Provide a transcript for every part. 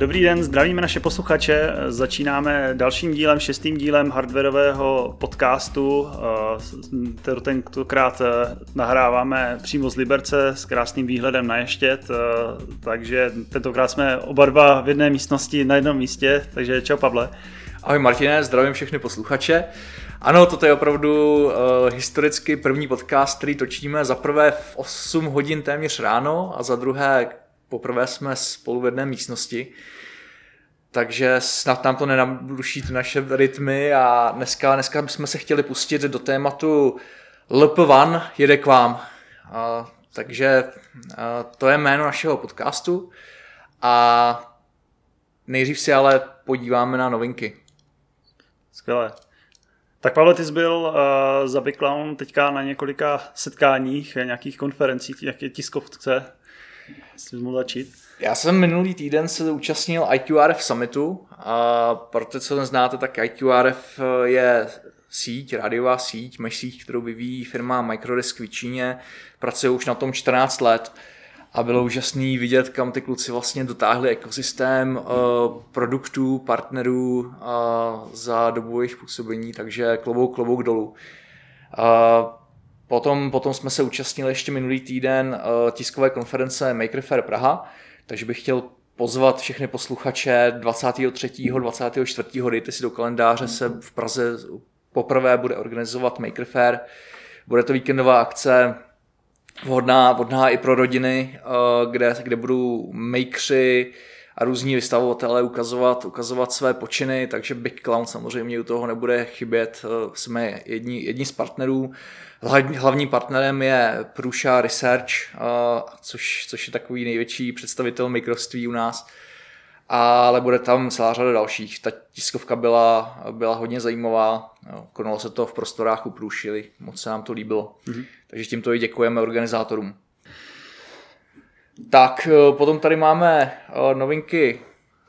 Eh, dobrý den, zdravíme naše posluchače. Začínáme dalším dílem, šestým dílem hardwareového podcastu. Eh, tentokrát eh, nahráváme přímo z Liberce s krásným výhledem na Ještět, takže tentokrát jsme oba dva v jedné místnosti na jednom místě, takže čau Pavle. Ahoj Martine, zdravím všechny posluchače. Ano, toto je opravdu uh, historicky první podcast, který točíme za prvé v 8 hodin téměř ráno a za druhé poprvé jsme spolu v jedné místnosti. Takže snad nám to nenaruší naše rytmy a dneska, dneska bychom se chtěli pustit do tématu LP1 jede k vám. A, takže a, to je jméno našeho podcastu a nejdřív si ale podíváme na novinky. Skvělé. Tak Pavel, ty jsi byl uh, za Big Clown teďka na několika setkáních, nějakých konferencích, nějaké tiskovce. Jsi mohl začít? Já jsem minulý týden se účastnil IQRF Summitu a pro ty, co znáte, tak IQRF je síť, rádiová síť, mesh síť, kterou vyvíjí firma Microdisk v Číně, pracuje už na tom 14 let a bylo úžasný vidět, kam ty kluci vlastně dotáhli ekosystém uh, produktů, partnerů uh, za dobu jejich působení, takže klobouk, klobouk dolů. Potom, potom jsme se účastnili ještě minulý týden uh, tiskové konference Maker Fair Praha, takže bych chtěl pozvat všechny posluchače 23. 24. dejte si do kalendáře se v Praze poprvé bude organizovat Maker Fair. Bude to víkendová akce, vhodná, vhodná i pro rodiny, eh, kde, kde budou makeři a různí vystavovatelé ukazovat, ukazovat své počiny, takže Big Clown samozřejmě u toho nebude chybět. Eh, jsme jedni, jedni z partnerů. Hlavním partnerem je Prusha Research, eh, což, což je takový největší představitel mikrovství u nás ale bude tam celá řada dalších. Ta tiskovka byla, byla hodně zajímavá, konalo se to v prostorách u Průšily, moc se nám to líbilo. Mm-hmm. Takže tímto i děkujeme organizátorům. Tak, eh, potom tady máme eh, novinky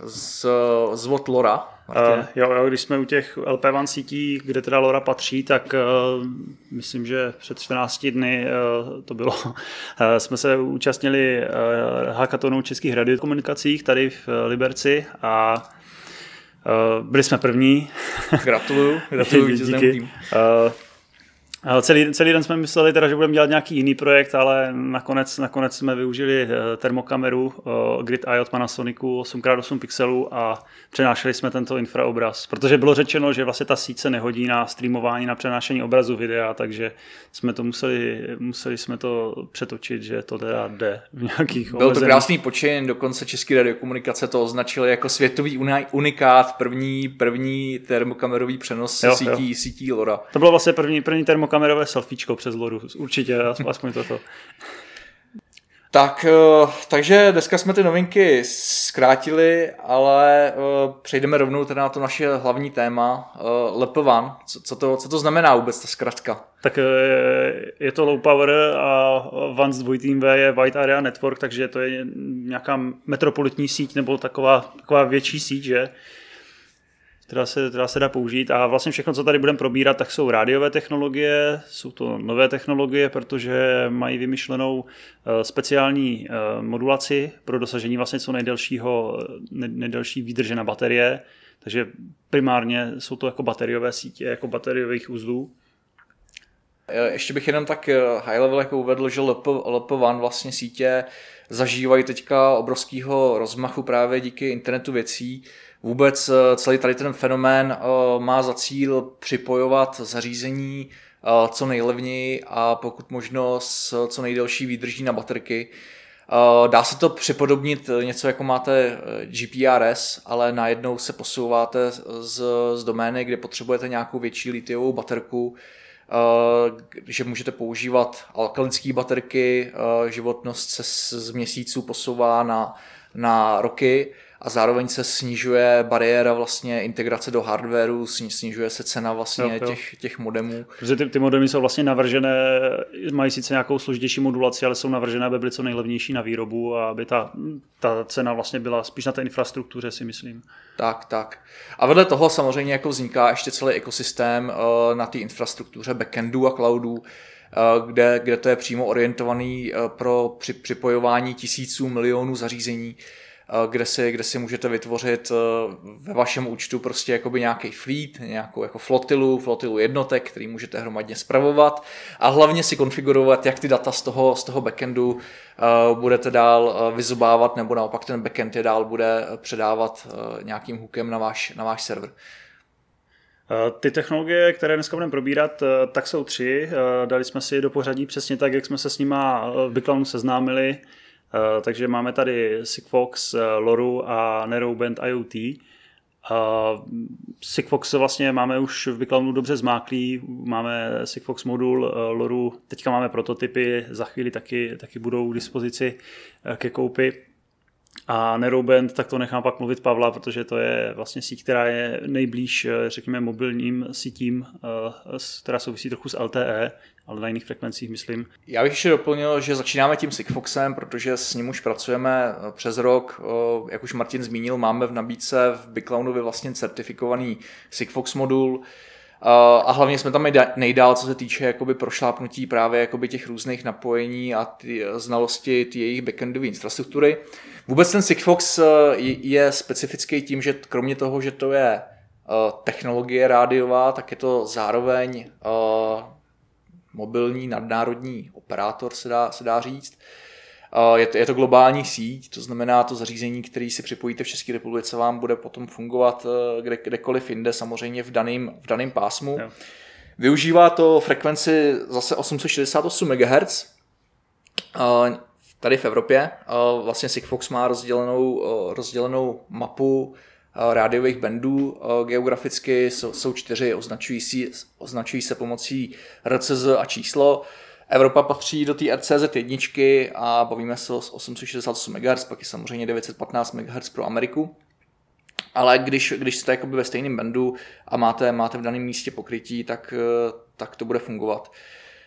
z, z Lora. Uh, jo, jo, když jsme u těch LP1 sítí, kde teda LoRa patří, tak uh, myslím, že před 14 dny uh, to bylo, uh, jsme se účastnili uh, hackatonu českých radiokomunikacích tady v Liberci a uh, byli jsme první. Gratuluju, gratuluju díky. Uh, Celý, celý den jsme mysleli teda, že budeme dělat nějaký jiný projekt, ale nakonec, nakonec jsme využili eh, termokameru uh, Grid Eye od Panasonicu 8x8 pixelů a přenášeli jsme tento infraobraz, protože bylo řečeno, že vlastně ta síť se nehodí na streamování, na přenášení obrazu videa, takže jsme to museli, museli jsme to přetočit, že to teda jde v nějakých Byl to krásný počin, dokonce Český radiokomunikace to označili jako světový unikát, první, první termokamerový přenos jo, sítí, jo. sítí LoRa. To bylo vlastně první, první termokamerový kamerové selfiečko přes loru, určitě, aspoň toto. Tak, eh, takže dneska jsme ty novinky zkrátili, ale eh, přejdeme rovnou teda na to naše hlavní téma, eh, LPVAN. Co, co, to, co to znamená vůbec ta zkratka? Tak je to low power a WAN s dvojitým V je Wide Area Network, takže to je nějaká metropolitní síť nebo taková, taková větší síť, že? Která se, která se dá použít. A vlastně všechno, co tady budeme probírat, tak jsou rádiové technologie, jsou to nové technologie, protože mají vymyšlenou eh, speciální eh, modulaci pro dosažení vlastně co nejdelšího, nejdelší výdrže na baterie. Takže primárně jsou to jako bateriové sítě, jako bateriových uzlů. Eh, ještě bych jenom tak high level jako uvedl, že LP, LP1 vlastně sítě zažívají teďka obrovského rozmachu právě díky internetu věcí. Vůbec eh, celý tady ten fenomén eh, má za cíl připojovat zařízení eh, co nejlevněji a pokud možno s co nejdelší výdrží na baterky. Dá se to připodobnit něco jako máte GPRS, ale najednou se posouváte z, z domény, kde potřebujete nějakou větší litiovou baterku, že můžete používat alkalinské baterky, životnost se z měsíců posouvá na, na roky a zároveň se snižuje bariéra vlastně integrace do hardwareu, snižuje se cena vlastně jo, jo. Těch, těch modemů. Protože ty, ty modemy jsou vlastně navržené, mají sice nějakou složitější modulaci, ale jsou navržené, aby byly co nejlevnější na výrobu a aby ta, ta cena vlastně byla spíš na té infrastruktuře, si myslím. Tak, tak. A vedle toho samozřejmě jako vzniká ještě celý ekosystém uh, na té infrastruktuře backendu a cloudu, uh, kde, kde to je přímo orientovaný uh, pro při, připojování tisíců, milionů zařízení kde si, kde si můžete vytvořit ve vašem účtu prostě jakoby nějaký fleet, nějakou jako flotilu, flotilu jednotek, který můžete hromadně spravovat a hlavně si konfigurovat, jak ty data z toho, z toho backendu budete dál vyzobávat nebo naopak ten backend je dál bude předávat nějakým hookem na váš, na váš server. Eh, ty technologie, které dneska budeme probírat, eh, tak jsou tři. Eh, dali jsme si do pořadí přesně tak, jak jsme se s nima v Biclownu seznámili. Takže máme tady Sigfox, Loru a Narrowband IoT. Sigfox vlastně máme už v Biclownu dobře zmáklý, máme Sigfox modul, Loru, teďka máme prototypy, za chvíli taky, taky budou k dispozici ke koupi. A Neuroband, tak to nechám pak mluvit Pavla, protože to je vlastně síť, která je nejblíž, eh, řekněme, mobilním sítím, eh, která souvisí trochu s LTE, ale na jiných frekvencích, myslím. Já bych ještě doplnil, že začínáme tím Sigfoxem, protože s ním už pracujeme eh, přes rok. Jak už Martin zmínil, máme v nabídce v Biclownovi vlastně certifikovaný Sigfox modul, a hlavně jsme tam nejdál, co se týče jakoby prošlápnutí právě jakoby těch různých napojení a ty znalosti ty jejich backendové infrastruktury. Vůbec ten Sigfox eh, je specifický tím, že kromě toho, že to je eh, technologie rádiová, tak je to zároveň eh, mobilní nadnárodní operátor, se dá, se dá říct. Je to, je to globální síť, to znamená to zařízení, který si připojíte v České republice, vám bude potom fungovat kde, kdekoliv jinde, samozřejmě v daném v daným pásmu. Jo. Využívá to frekvenci zase 868 MHz. Tady v Evropě vlastně Sigfox má rozdělenou, rozdělenou mapu rádiových bandů geograficky, jsou, čtyři, označují, si, označují se pomocí RCZ a číslo. Evropa patří do té RCZ jedničky a bavíme se o 868 MHz, pak je samozřejmě 915 MHz pro Ameriku. Ale když, když jste jakoby ve stejném bandu a máte, máte v daném místě pokrytí, tak, tak to bude fungovat.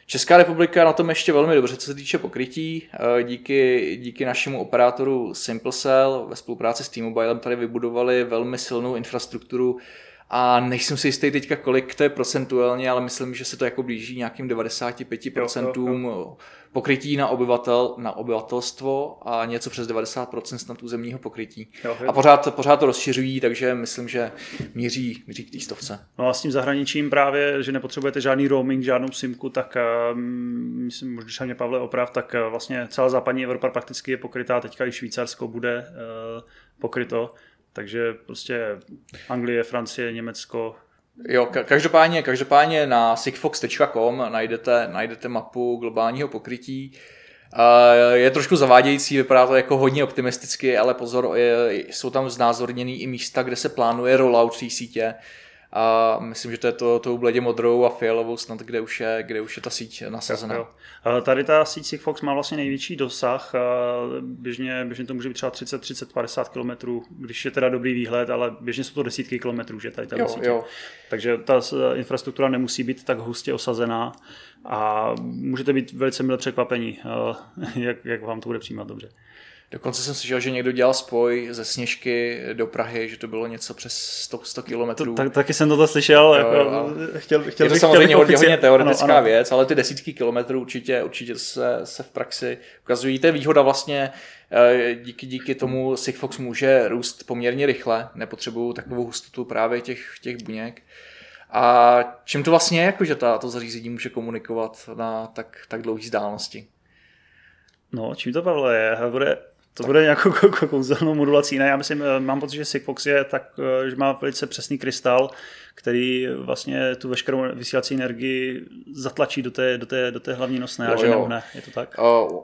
Česká republika na tom ještě velmi dobře, co se týče pokrytí. Eh, díky, díky našemu operátoru SimpleCell ve spolupráci s T-Mobilem tady vybudovali velmi silnou infrastrukturu a nejsem si jistý teďka, kolik to je procentuálně, ale myslím, že se to jako blíží nějakým 95% jo, jo, jo. pokrytí na, obyvatel, na obyvatelstvo a něco přes 90% snad územního pokrytí. Jo, jo. A pořád, pořád to rozšiřují, takže myslím, že míří, míří k té stovce. No a s tím zahraničím právě, že nepotřebujete žádný roaming, žádnou simku, tak um, myslím, možná mě Pavle oprav, tak uh, vlastně celá západní Evropa prakticky je pokrytá, teďka i Švýcarsko bude uh, pokryto. Takže prostě Anglie, Francie, Německo. Jo, každopádně, každopádně na sigfox.com najdete, najdete mapu globálního pokrytí. Je trošku zavádějící, vypadá to jako hodně optimisticky, ale pozor, jsou tam znázorněný i místa, kde se plánuje rollout sítě a myslím, že to je to, tou bledě modrou a fialovou snad, kde už je, kde už je ta síť nasazena. Jo, jo. Tady ta síť Sigfox má vlastně největší dosah, běžně, běžně to může být třeba 30, 30, 50 km, když je teda dobrý výhled, ale běžně jsou to desítky kilometrů, že tady ta jo, jo. Takže ta infrastruktura nemusí být tak hustě osazená a můžete být velice milé překvapení, jak, jak vám to bude přijímat dobře. Dokonce jsem slyšel, že někdo dělal spoj ze Sněžky do Prahy, že to bylo něco přes 100, 100 kilometrů. Tak, taky jsem toto slyšel. Jako, jo, chtěl, chtěl, je to samozřejmě hodně, hodně teoretická ano, ano. věc, ale ty desítky kilometrů určitě, určitě se, se v praxi ukazují. To je výhoda vlastně, eh, díky, díky tomu Sigfox může růst poměrně rychle, nepotřebují takovou hustotu právě těch, těch buněk. A čím to vlastně je, jako, že ta, to zařízení může komunikovat na tak, tak dlouhé vzdálenosti? No, čím to, Pavle, je? Bude to bude nějakou kouzelnou modulací. Ne, já myslím, eh, mám pocit, že Sigfox je tak, eh, že má velice přesný krystal, který vlastně tu veškerou vysílací energii zatlačí do té, do té, do té hlavní nosné a že neuhne. Je to tak? Uh,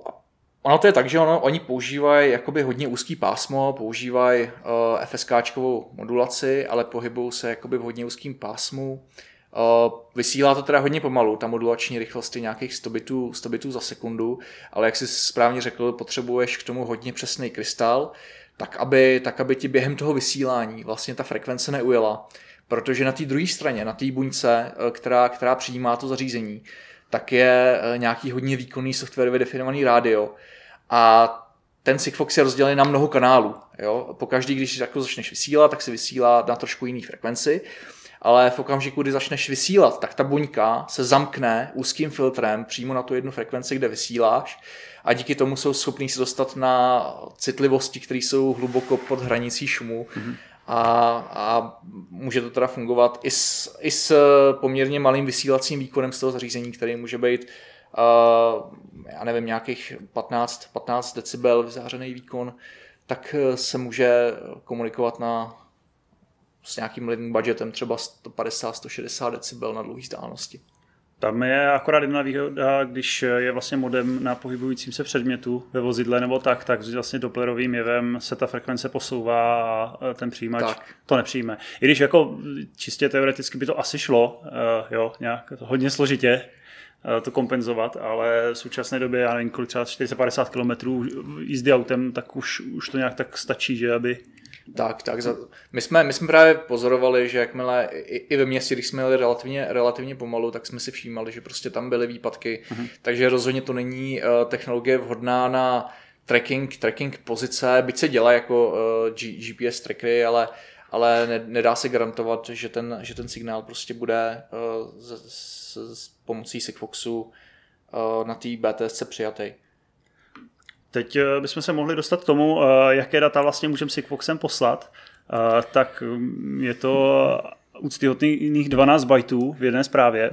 ono to je tak, že ono, oni používají jakoby hodně úzký pásmo, používají uh, FSKčkovou modulaci, ale pohybují se jakoby v hodně úzkým pásmu. Uh, Vysílá to teda hodně pomalu, ta modulační rychlost je nějakých 100 bitů, 100 bitů za sekundu, ale jak jsi správně řekl, potřebuješ k tomu hodně přesný krystal, tak aby, tak aby ti během toho vysílání vlastně ta frekvence neujela. Protože na té druhé straně, na té buňce, eh, která, která přijímá to zařízení, tak je eh, nějaký hodně výkonný softwarově definovaný rádio a ten Sigfox je rozdělený na mnoho kanálů. Jo? Pokaždý, když jako začneš vysílat, tak se vysílá na trošku jiný frekvenci ale v okamžiku, kdy začneš vysílat, tak ta buňka se zamkne úzkým filtrem přímo na tu jednu frekvenci, kde vysíláš a díky tomu jsou schopní se dostat na citlivosti, které jsou hluboko pod hranicí šumu. Mm-hmm. A, a může to teda fungovat i s, i s poměrně malým vysílacím výkonem z toho zařízení, který může být uh, já nevím, nějakých 15, 15 decibel vyzářený výkon, tak se může komunikovat na s nějakým levným budgetem třeba 150-160 decibel na dlouhé vzdálenosti. Tam je akorát jedna výhoda, když je vlastně modem na pohybujícím se předmětu ve vozidle nebo tak, tak vlastně dopplerovým jevem se ta frekvence posouvá a ten přijímač tak. to nepřijme. I když jako čistě teoreticky by to asi šlo, eh, jo, nějak hodně složitě, eh, to kompenzovat, ale v současné době, já nevím, kolik třeba 450 km jízdy autem, tak už, už to nějak tak stačí, že aby tak, tak. Za... My, jsme, my jsme právě pozorovali, že jakmile i, i ve městě, když jsme jeli relativně, relativně pomalu, tak jsme si všímali, že prostě tam byly výpadky. Mm-hmm. Takže rozhodně to není uh, technologie vhodná na tracking, tracking pozice, byť se dělá jako uh, G, GPS trackery, ale, ale ne, nedá se garantovat, že ten, že ten signál prostě bude uh, s, s, s pomocí Sigfoxu uh, na té BTSC přijatý. Teď eh, bychom se mohli dostat k tomu, eh, jaké data vlastně můžeme Sigfoxem poslat. Eh, tak mm, je to úctyhodných 12 bajtů v jedné zprávě.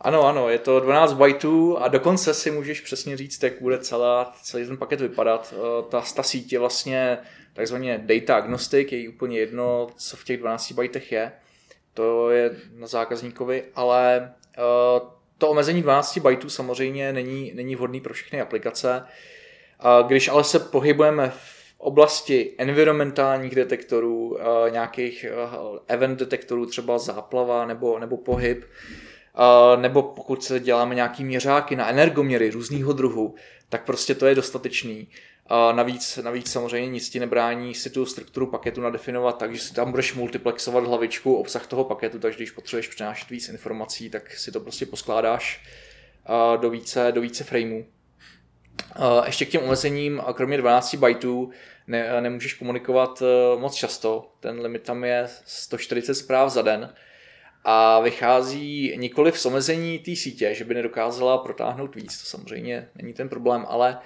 Ano, ano, je to 12 bajtů a dokonce si můžeš přesně říct, jak bude celá, celý ten paket vypadat. Ta, ta síť je vlastně takzvaně data agnostic, je úplně jedno, co v těch 12 bajtech je. To je na zákazníkovi, ale to omezení 12 bajtů samozřejmě není, není vhodný pro všechny aplikace. Když ale se pohybujeme v oblasti environmentálních detektorů, nějakých event detektorů, třeba záplava nebo, nebo pohyb, nebo pokud se děláme nějaký měřáky na energoměry různého druhu, tak prostě to je dostatečný. A navíc, navíc samozřejmě nic ti nebrání si tu strukturu paketu nadefinovat tak, že si tam budeš multiplexovat hlavičku obsah toho paketu, takže když potřebuješ přenášet víc informací, tak si to prostě poskládáš do více, do více frameů. Ještě k těm omezením, kromě 12 bajtů, ne, nemůžeš komunikovat eh, moc často. Ten limit tam je 140 zpráv za den a vychází nikoli v omezení té sítě, že by nedokázala protáhnout víc, to samozřejmě není ten problém, ale,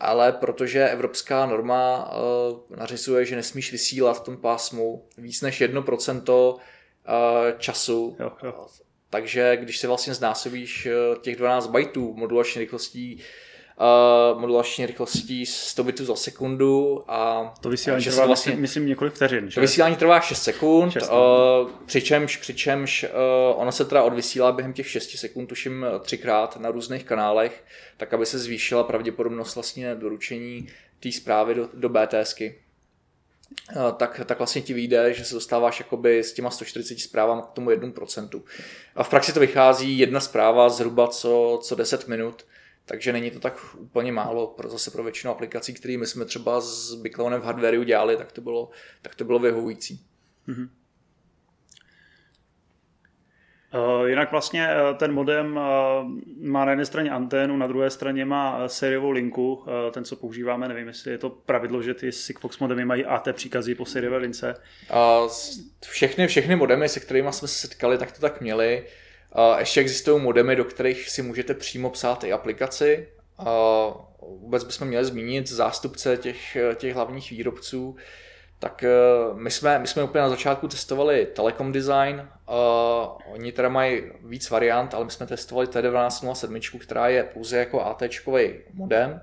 ale protože evropská norma uh, nařizuje, že nesmíš vysílat v tom pásmu víc než 1% uh, eh, času, jo, jo. takže když si vlastně znásobíš těch 12 bajtů modulační rychlostí uh, modulační rychlostí 100 bitů za sekundu a to vysílání trvá, vlastně, myslím, několik vteřin. Že? To vysílání trvá 6 sekund, 6 uh, přičemž, přičemž uh, ono se teda odvysílá během těch 6 sekund, tuším třikrát na různých kanálech, tak aby se zvýšila pravděpodobnost vlastně doručení té zprávy do, do BTSky. Tak, tak vlastně ti vyjde, že se dostáváš jakoby s těma 140 zprávami k tomu 1%. A v praxi to vychází jedna zpráva zhruba co, co 10 minut, takže není to tak úplně málo pro, zase pro většinu aplikací, které my jsme třeba s Biclonem v hardwareu dělali, tak to bylo, tak to bylo vyhovující. Mm-hmm. Jinak vlastně uh, ten modem uh, má na jedné straně anténu, na druhé straně má sériovou linku, ten, co používáme, nevím, jestli je to pravidlo, že ty Sigfox modemy mají AT příkazy po sériové lince. Všechny, všechny modemy, se kterými jsme se setkali, tak to tak měli. Ještě existují modemy, do kterých si můžete přímo psát i aplikaci. Vůbec bychom měli zmínit zástupce těch, těch hlavních výrobců. Tak e, my jsme, my jsme úplně na začátku testovali Telecom Design. Oni teda mají víc variant, ale my jsme testovali T1207, která je pouze jako AT modem.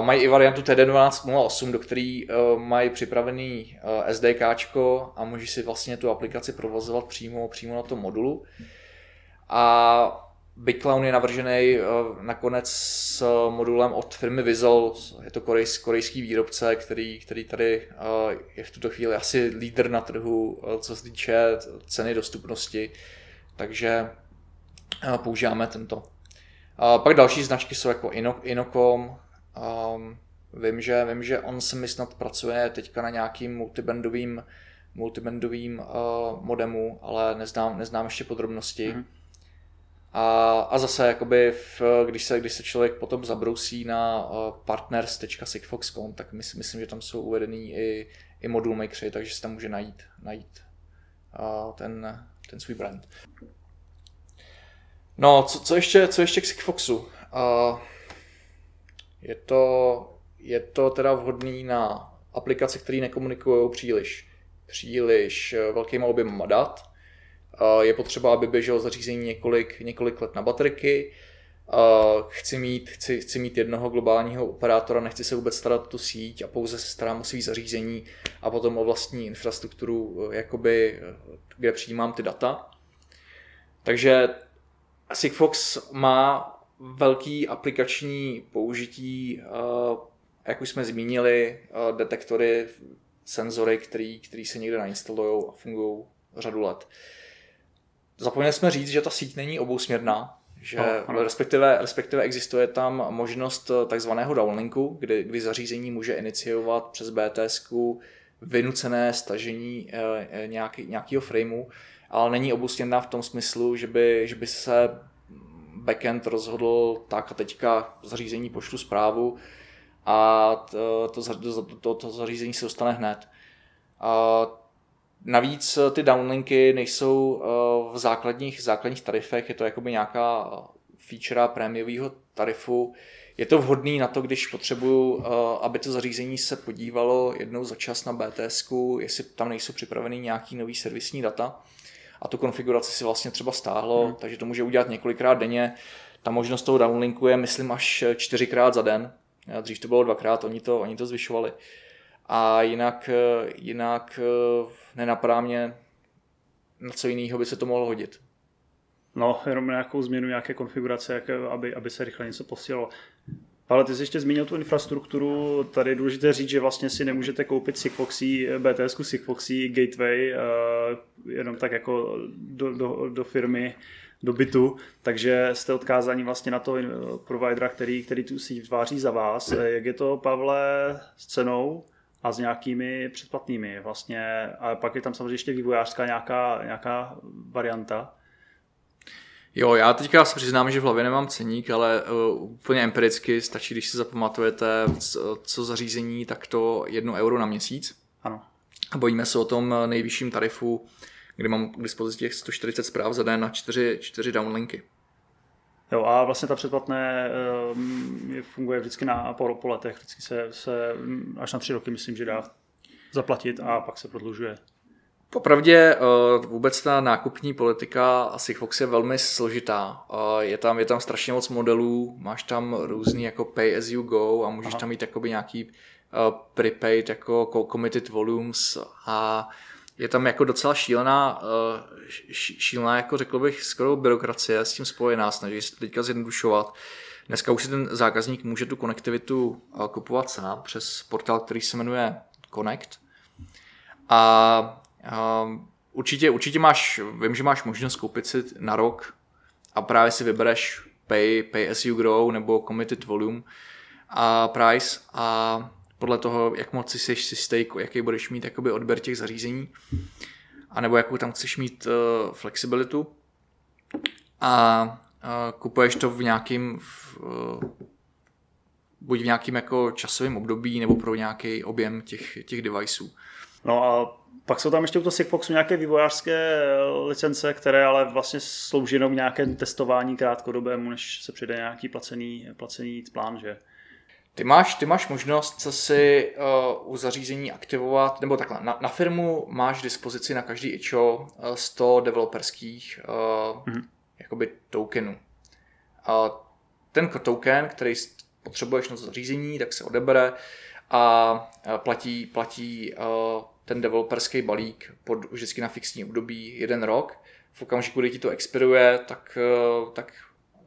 Mají i variantu TD1208, do který e, mají připravený e, SDK a můžeš si vlastně tu aplikaci provozovat přímo, přímo na tom modulu. A Big Clown je navržený eh, nakonec s modulem od firmy Visual, je to korejský, výrobce, který, který tady eh, je v tuto chvíli asi lídr na trhu, eh, co se týče ceny dostupnosti, takže používáme tento. Pak další značky jsou jako Inocom, ehm, vím, že, vím, že on se mi snad pracuje teďka na nějakým multibandovým multibandovým modemu, ale neznám, neznám ještě podrobnosti. Mm-hmm. A, a zase, jakoby v, když, se, když se člověk potom zabrousí na uh, partners.sigfox.com, tak myslím, myslím, že tam jsou uvedený i, i modul makery, takže se tam může najít, najít ten, ten svůj brand. No, co, co, ještě, co ještě k Sigfoxu? Uh, je, to, je to teda vhodný na aplikace, které nekomunikují příliš, příliš eh, velkýma objemama dat. Uh, je potřeba, aby běželo zařízení několik, několik let na baterky. Uh, chci, mít, chci, chci mít jednoho globálního operátora, nechci se vůbec starat o tu síť a pouze se starám o svý zařízení a potom o vlastní infrastrukturu, jakoby, kde přijímám ty data. Takže Sigfox má velký aplikační použití, eh, jak už jsme zmínili, eh, detektory, senzory, který se někde nainstalují a fungují řadu let. Zapomněli jsme říct, že ta síť není obousměrná, že no, respektive, respektive existuje tam možnost eh, takzvaného downlinku, kdy, kdy zařízení může iniciovat přes BTS vynucené stažení nějaký, nějakého frameu ale není obustěná v tom smyslu, že by, že by se backend rozhodl tak a teďka zařízení pošlu zprávu a to, to, to, to zařízení se dostane hned. A navíc ty downlinky nejsou eh, v základních, základních tarifech, je to jakoby nějaká feature prémiového tarifu. Je to vhodný na to, když potřebuju, eh, aby to zařízení se podívalo jednou za čas na BTS, jestli tam nejsou připraveny nějaký nový servisní data a tu konfiguraci si vlastně třeba stáhlo, hmm. takže to může udělat několikrát denně. Ta možnost toho downlinku je, myslím, až čtyřikrát za den. Dřív to bylo dvakrát, oni to, oni to zvyšovali. A jinak, jinak nenapadá mě, na co jiného by se to mohlo hodit. No, jenom nějakou změnu, nějaké konfigurace, jak, aby, aby se rychle něco posílalo. Ale ty jsi ještě zmínil tu infrastrukturu, tady je důležité říct, že vlastně si nemůžete koupit Sigfoxy, BTS Sigfoxy Gateway jenom tak jako do, do, do firmy, do bytu, takže jste odkázáni vlastně na to providera, který, který tu síť tváří za vás. Jak je to, Pavle, s cenou a s nějakými předplatnými vlastně? A pak je tam samozřejmě ještě vývojářská nějaká, nějaká varianta. Jo, já teďka se přiznám, že v hlavě nemám ceník, ale uh, úplně empiricky stačí, když si zapamatujete, co, co zařízení, tak to jedno euro na měsíc. Ano. A bojíme se o tom nejvyšším tarifu, kdy mám k dispozici těch 140 zpráv za den na 4, 4 downlinky. Jo, a vlastně ta předplatné um, funguje vždycky na po, po letech, vždycky se, se až na tři roky myslím, že dá zaplatit a pak se prodlužuje. Popravdě eh, vůbec ta nákupní politika asi Fox je velmi složitá. Eh, je tam, je tam strašně moc modelů, máš tam různý jako pay as you go a můžeš Aha. tam mít jakoby nějaký eh, prepaid jako committed volumes a je tam jako docela šílená, šílená jako řekl bych skoro byrokracie s tím spojená, snaží se teďka zjednodušovat. Dneska už si ten zákazník může tu konektivitu kupovat sám přes portál, který se jmenuje Connect. A Um, určitě, určitě máš, vím, že máš možnost koupit si na rok a právě si vybereš pay, pay as you grow nebo committed volume a price a podle toho, jak moc si jsi stake, jaký budeš mít jakoby odběr těch zařízení, a nebo jakou tam chceš mít uh, flexibilitu a uh, kupuješ to v nějakým v, uh, buď v nějakým jako časovém období nebo pro nějaký objem těch, těch deviceů. No a pak jsou tam ještě u toho Sigfoxu nějaké vývojářské licence, které ale vlastně slouží jenom nějaké testování krátkodobému, než se přijde nějaký placený, placený plán, že? Ty máš, ty máš možnost si uh, u zařízení aktivovat, nebo takhle, na, na firmu máš dispozici na každý IČO uh, 100 developerských uh, mm-hmm. jakoby tokenů. Uh, ten token, který potřebuješ na zařízení, tak se odebere a platí, platí uh, ten developerský balík pod vždycky na fixní období jeden rok. V okamžiku, kdy ti to expiruje, tak, eh, tak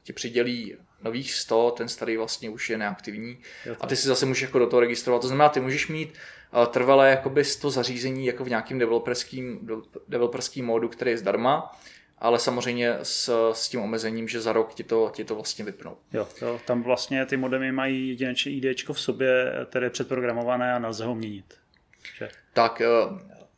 ti přidělí nových 100, ten starý vlastně už je neaktivní a ty si zase můžeš jako do toho registrovat. To znamená, ty můžeš mít uh, trvalé jakoby 100 zařízení jako v nějakým developerským, developerským módu, který je zdarma, ale samozřejmě s, s tím omezením, že za rok ti to, ti to vlastně vypnou. Jo, jo, tam vlastně ty modemy mají jedinečné ID v sobě, které je předprogramované a nelze ho měnit. Že? Tak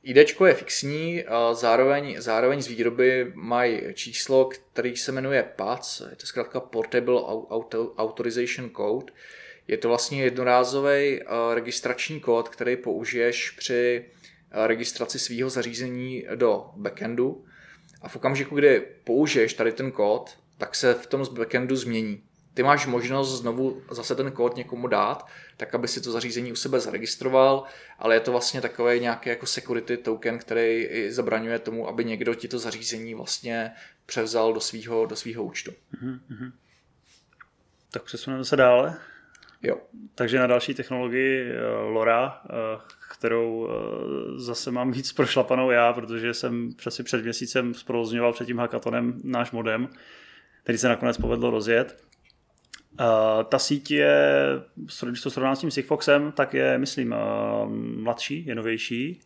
ID je fixní, zároveň, zároveň z výroby mají číslo, který se jmenuje PAC, je to zkrátka Portable Auto, Authorization Code. Je to vlastně jednorázový registrační kód, který použiješ při registraci svého zařízení do backendu a v okamžiku, kdy použiješ tady ten kód, tak se v tom backendu změní. Ty máš možnost znovu zase ten kód někomu dát, tak aby si to zařízení u sebe zaregistroval, ale je to vlastně takový nějaký jako security token, který zabraňuje tomu, aby někdo ti to zařízení vlastně převzal do svého do svýho účtu. Mm-hmm. Tak přesuneme se dále. Jo. Takže na další technologii eh, LoRa, eh, kterou eh, zase mám víc prošlapanou já, protože jsem přesně před měsícem zprovozňoval před tím hackatonem náš modem, který se nakonec povedlo rozjet. Ta síť je, když to srovnám s tím Sigfoxem, tak je, myslím, mladší, je novější.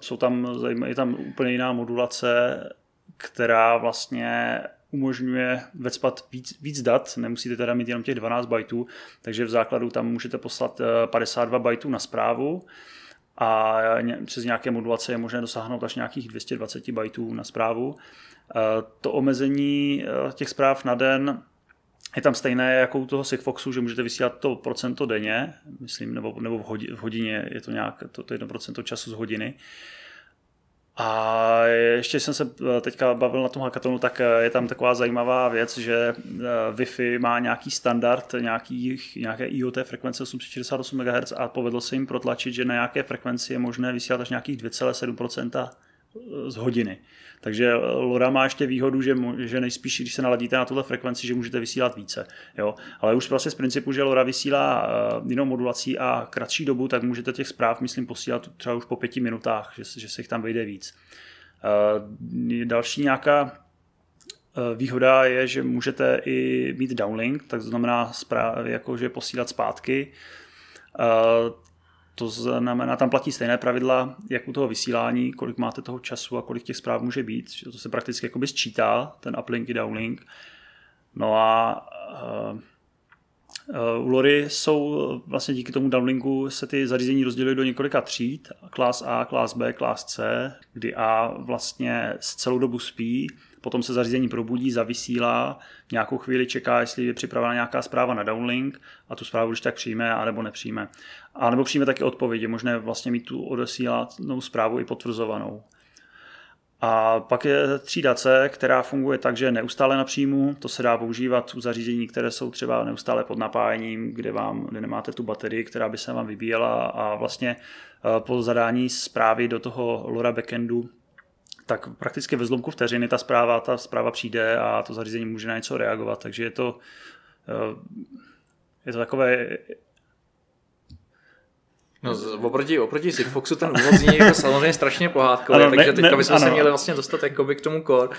jsou tam, je tam úplně jiná modulace, která vlastně umožňuje vecpat víc, víc dat, nemusíte teda mít jenom těch 12 bajtů, takže v základu tam můžete poslat 52 eh, bajtů na zprávu a přes nějaké modulace je možné dosáhnout až nějakých 220 bajtů na zprávu. Eh, to omezení eh, těch zpráv na den je tam stejné jako u toho Sigfoxu, že můžete vysílat to procento denně, myslím, nebo, nebo v, hodině, je to nějak to, to 1% času z hodiny. A ještě jsem se eh, teďka bavil na tom hackatonu, tak eh, je tam taková zajímavá věc, že eh, Wi-Fi má nějaký standard, nějaký, nějaké IoT frekvence 868 MHz a povedlo se jim protlačit, že na nějaké frekvenci je možné vysílat až nějakých 2,7% z hodiny. Takže LoRa má ještě výhodu, že, že nejspíš, když se naladíte na tuhle frekvenci, že můžete vysílat více. Jo? Ale už vlastně z principu, že LoRa vysílá uh, jinou modulací a kratší dobu, tak můžete těch zpráv, myslím, posílat třeba už po pěti minutách, že, že se jich tam vejde víc. Uh, další nějaká výhoda je, že můžete i mít downlink, tak to znamená zpráv, jakože posílat zpátky. To znamená, tam platí stejné pravidla, jak u toho vysílání, kolik máte toho času a kolik těch zpráv může být. To se prakticky jakoby sčítá, ten uplink i downlink. No a uh, u Lory jsou vlastně díky tomu downlinku se ty zařízení rozdělují do několika tříd, klas A, klas B, klas C, kdy A vlastně celou dobu spí, potom se zařízení probudí, zavysílá, nějakou chvíli čeká, jestli je připravena nějaká zpráva na downlink a tu zprávu když tak přijme, anebo nepřijme. A nebo přijme taky odpověď, je možné vlastně mít tu odesílanou zprávu i potvrzovanou. A pak je třída C, která funguje tak, že je neustále na příjmu. To se dá používat u zařízení, které jsou třeba neustále pod napájením, kde, vám, kde nemáte tu baterii, která by se vám vybíjela a vlastně eh, po zadání zprávy do toho LoRa backendu tak prakticky ve zlomku vteřiny ta zpráva, ta zpráva přijde a to zařízení může na něco reagovat, takže je to, eh, je to takové No, oproti, oproti Sigfoxu ten úvod zní jako samozřejmě strašně pohádkový, takže ne, teďka bychom ne, se měli vlastně dostat jakoby k tomu core,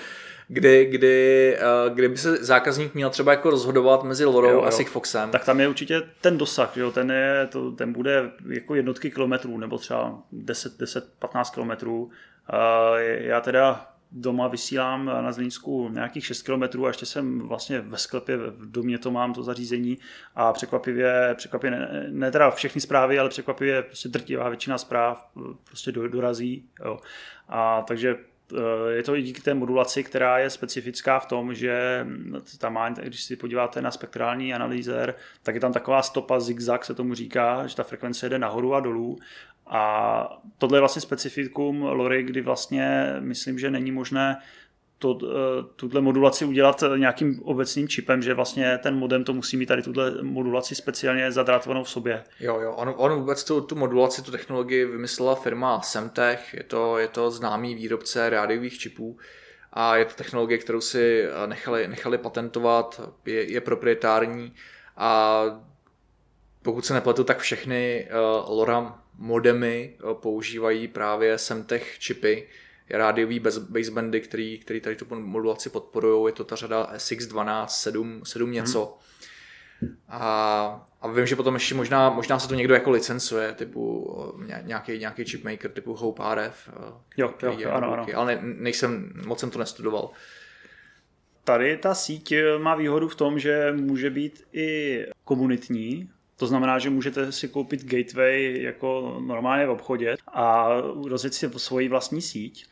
kdy, kdy, uh, kdy by se zákazník měl třeba jako rozhodovat mezi Lorou jo, jo. a Sigfoxem. Tak tam je určitě ten dosah, jo? Ten, je, to, ten bude jako jednotky kilometrů, nebo třeba 10-15 kilometrů já teda doma vysílám na Zlínsku nějakých 6 km a ještě jsem vlastně ve sklepě, v domě to mám, to zařízení a překvapivě, překvapivě ne, ne teda všechny zprávy, ale překvapivě prostě drtivá většina zpráv prostě do, dorazí. Jo. A takže eh, je to i díky té modulaci, která je specifická v tom, že tam má, když si podíváte na spektrální analýzer, tak je tam taková stopa zigzag, se tomu říká, že ta frekvence jde nahoru a dolů a tohle je vlastně specifikum Lory, kdy vlastně myslím, že není možné to, eh, tuhle modulaci udělat nějakým obecným čipem, že vlastně ten modem to musí mít tady tuhle modulaci speciálně zadrátovanou v sobě. Jo, jo, on, on vůbec tu, tu modulaci, tu technologii vymyslela firma Semtech, je to, je to známý výrobce rádiových čipů a je to technologie, kterou si nechali, nechali patentovat, je, je proprietární a pokud se nepletu, tak všechny uh, LoRa modemy používají právě Semtech čipy, rádiový basebandy, který, který tady tu modulaci podporují, je to ta řada SX12, 7, 7 něco. Hmm. A, a vím, že potom ještě možná, možná se to někdo jako licencuje, typu nějaký, nějaký chipmaker typu Hope RF. Jo, jo, jo ano, ano. Ale ne, nejsem, moc jsem to nestudoval. Tady ta síť má výhodu v tom, že může být i komunitní, to znamená, že můžete si koupit gateway jako normálně v obchodě a rozjet si svoji vlastní síť.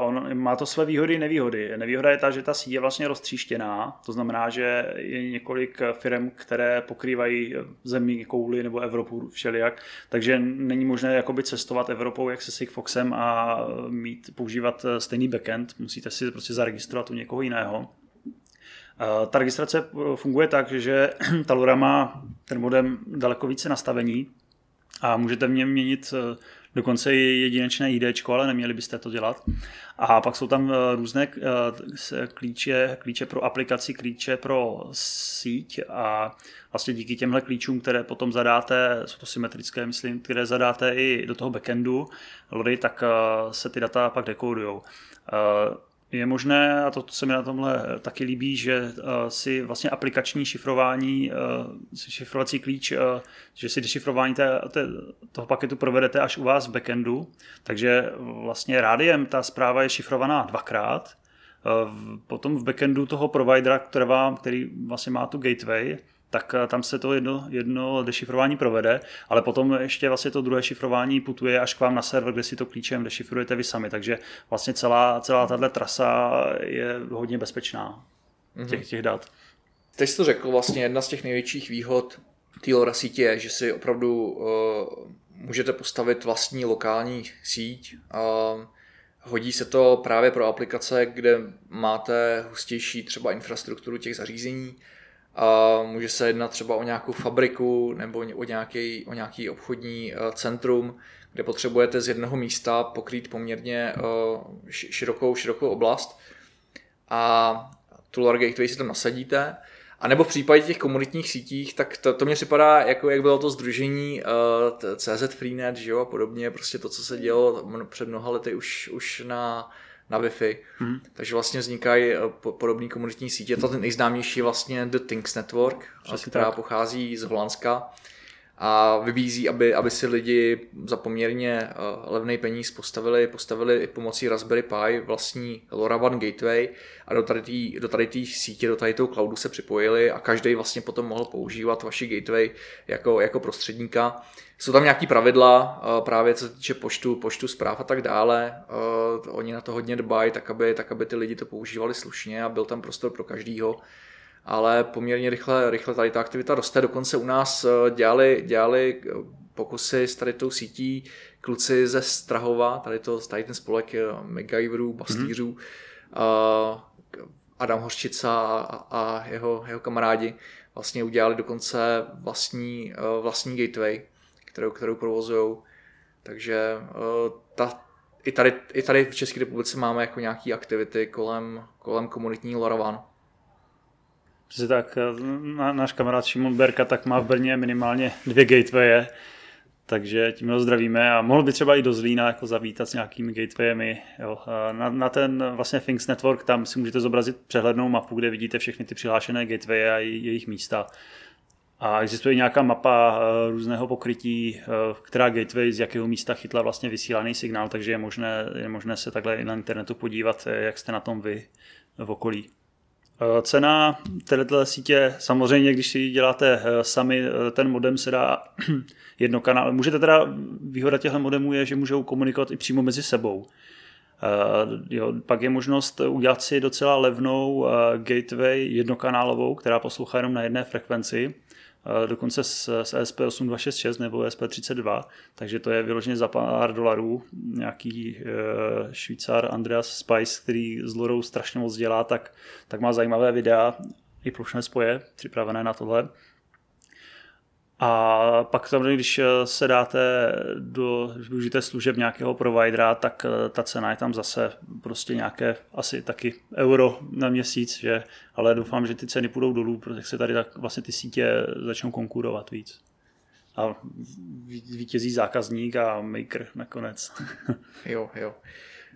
On má to své výhody i nevýhody. Nevýhoda je ta, že ta síť je vlastně roztříštěná, to znamená, že je několik firm, které pokrývají zemí, kouli nebo Evropu všelijak, takže není možné jakoby cestovat Evropou jak se Sigfoxem a mít, používat stejný backend, musíte si prostě zaregistrovat u někoho jiného. Ta registrace funguje tak, že ta LoRa má ten modem daleko více nastavení a můžete v něm měnit dokonce i jedinečné ID, ale neměli byste to dělat. A pak jsou tam eh, různé eh, klíče, klíče pro aplikaci, klíče pro síť a vlastně díky těmhle klíčům, které potom zadáte, jsou to symetrické, myslím, které zadáte i do toho backendu, tak eh, se ty data pak dekodujou. Je možné, a to se mi na tomhle taky líbí, že si vlastně aplikační šifrování, šifrovací klíč, že si dešifrování té, té, toho paketu provedete až u vás v backendu, takže vlastně rádiem ta zpráva je šifrovaná dvakrát, potom v backendu toho providera, který, vám, který vlastně má tu gateway, tak eh, tam se to jedno, jedno dešifrování provede, ale potom ještě vlastně to druhé šifrování putuje až k vám na server, kde si to klíčem dešifrujete vy sami, takže vlastně celá, celá tahle trasa je hodně bezpečná mhm. těch, těch dat. Teď jsi to řekl, vlastně jedna z těch největších výhod té LoRa sítě je, že si opravdu uh, můžete postavit vlastní lokální síť. Uh, hodí se to právě pro aplikace, kde máte hustější třeba infrastrukturu těch zařízení, a může se jednat třeba o nějakou fabriku nebo o nějaký, o nějaký obchodní eh, centrum, kde potřebujete z jednoho místa pokrýt poměrně eh, širokou, širokou oblast a tu LoRa Gateway si tam nasadíte. A nebo v případě těch komunitních sítích, tak to, to mně připadá, jako jak bylo to združení uh, eh, CZ Freenet, že jo, a podobně, prostě to, co se dělo před mnoha lety už, už na, na Wi-Fi. Hmm. Takže vlastně vznikají eh, podobné komunitní sítě. To nejznámější je vlastně The Things Network, Přesně která tak. pochází z Holandska a vybízí, aby, aby si lidi za poměrně uh, levný peníz postavili, postavili i pomocí Raspberry Pi vlastní LoRaWAN gateway a do tady té do tady sítě, do tady toho cloudu se připojili a každý vlastně potom mohl používat vaši gateway jako, jako prostředníka. Jsou tam nějaký pravidla, uh, právě co se týče poštu, poštu zpráv a tak dále. Uh, oni na to hodně dbají, tak aby, tak aby ty lidi to používali slušně a byl tam prostor pro každýho ale poměrně rychle, rychle tady ta aktivita roste. Dokonce u nás eh, dělali, dělali eh, pokusy s tady tou sítí kluci ze Strahova, tady, to, tady ten spolek MacGyverů, bastýřů, mm-hmm. Adam Hořčica a, a jeho, jeho kamarádi vlastně udělali dokonce vlastní, eh, vlastní gateway, kterou, kterou provozují. Takže ta, i, tady, i tady v České republice máme jako nějaké aktivity kolem, kolem komunitní LoRaWAN. Přesně tak, na, náš kamarád Šimon Berka tak má v Brně minimálně dvě gatewaye, takže tím ho zdravíme a mohl by třeba i do Zlína jako zavítat s nějakými gatewayemi. Jo. Na, na, ten vlastně Things Network tam si můžete zobrazit přehlednou mapu, kde vidíte všechny ty přihlášené gatewaye a jejich místa. A existuje nějaká mapa eh, různého pokrytí, eh, která gateway z jakého místa chytla vlastně vysílaný signál, takže je možné, je možné se takhle i na internetu podívat, eh, jak jste na tom vy v okolí. Eh, cena této sítě, samozřejmě, když si děláte eh, sami, eh, ten modem se dá jednokanál. Můžete teda, výhoda těchto modemů je, že můžou komunikovat i přímo mezi sebou. Jo, pak je možnost udělat si docela levnou gateway jednokanálovou, která poslouchá jenom na jedné frekvenci dokonce s, s ESP8266 nebo ESP32, takže to je vyloženě za pár dolarů. Nějaký e, švýcar Andreas Spice, který s Lorou strašně moc dělá, tak, tak má zajímavé videa i plošné spoje připravené na tohle. A pak samozřejmě, když se dáte do, využijete služeb nějakého providera, tak eh, ta cena je tam zase prostě nějaké asi taky euro na měsíc, že? ale doufám, že ty ceny půjdou dolů, protože se tady tak vlastně ty sítě začnou konkurovat víc. A vítězí zákazník a maker nakonec. jo, jo.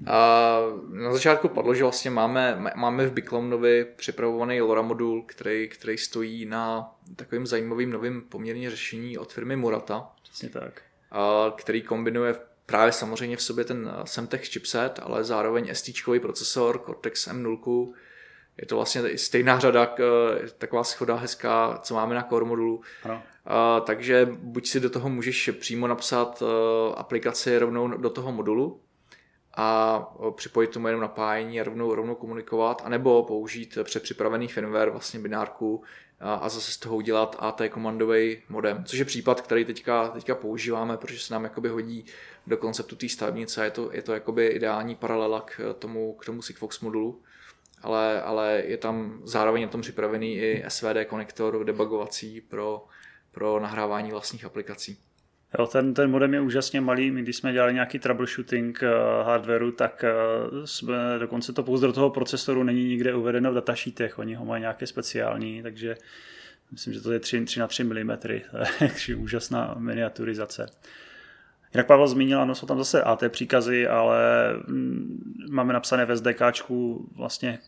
A na začátku padlo, že vlastně máme, máme v Biklomnovi připravovaný LoRa modul, který, který stojí na takovým zajímavým novým poměrně řešení od firmy Murata. Přesně tak. A který kombinuje právě samozřejmě v sobě ten Semtech chipset, ale zároveň ST procesor Cortex M0. Je to vlastně stejná řada, taková schoda hezká, co máme na core modulu. Ano. A, takže buď si do toho můžeš přímo napsat aplikaci rovnou do toho modulu, a připojit tomu jenom napájení a rovnou, rovnou komunikovat, anebo použít předpřipravený firmware, vlastně binárku a, a zase z toho udělat AT komandový modem, což je případ, který teďka, teďka používáme, protože se nám jakoby hodí do konceptu té stavebnice, je to, je to jakoby ideální paralela k tomu, k tomu Sigfox modulu, ale, ale je tam zároveň na tom připravený i SVD konektor debugovací pro, pro nahrávání vlastních aplikací. Jo, ten, ten modem je úžasně malý. My, když jsme dělali nějaký troubleshooting uh, hardwareu, tak uh, jsme dokonce to pouze do toho procesoru není nikde uvedeno v datasheetech. Oni ho mají nějaké speciální, takže myslím, že to je 3, 3 na 3 mm. takže úžasná miniaturizace. Jak Pavel zmínil, ano, jsou tam zase AT příkazy, ale mm, máme napsané v SDKčku vlastně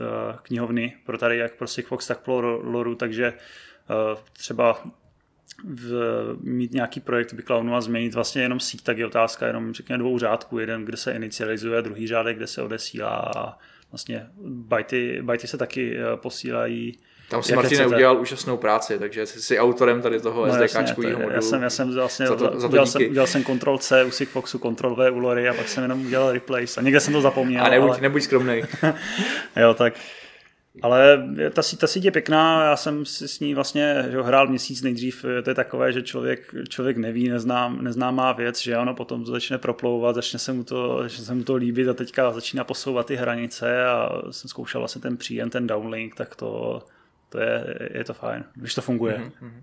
eh, knihovny pro tady jak pro Sigfox, tak pro Loru, takže třeba v, mít nějaký projekt BigCloudu a změnit vlastně jenom síť, tak je otázka jenom řekněme dvou řádků. Jeden, kde se inicializuje, druhý řádek, kde se odesílá a vlastně bajty, bajty se taky eh, posílají tam si Martin udělal úžasnou práci, takže jsi, jsi autorem tady toho no, SDKčkového modulu. Já jsem, já jsem vlastně za to, za to udělal, jsem, udělal jsem Ctrl C u Sigfoxu, Ctrl V u Lory a pak jsem jenom udělal replace a někde jsem to zapomněl. A nebuď, ale... nebuď skromnej. jo, tak ale ta, ta síť je pěkná, já jsem si s ní vlastně že hrál měsíc nejdřív, to je takové, že člověk, člověk neví, neznám, neznámá věc, že ono potom to začne proplouvat, začne se, mu to, začne se mu to líbit a teďka začíná posouvat ty hranice a jsem zkoušel vlastně ten příjem, ten downlink, tak to, to je, je to fajn, když to funguje. Mm-hmm.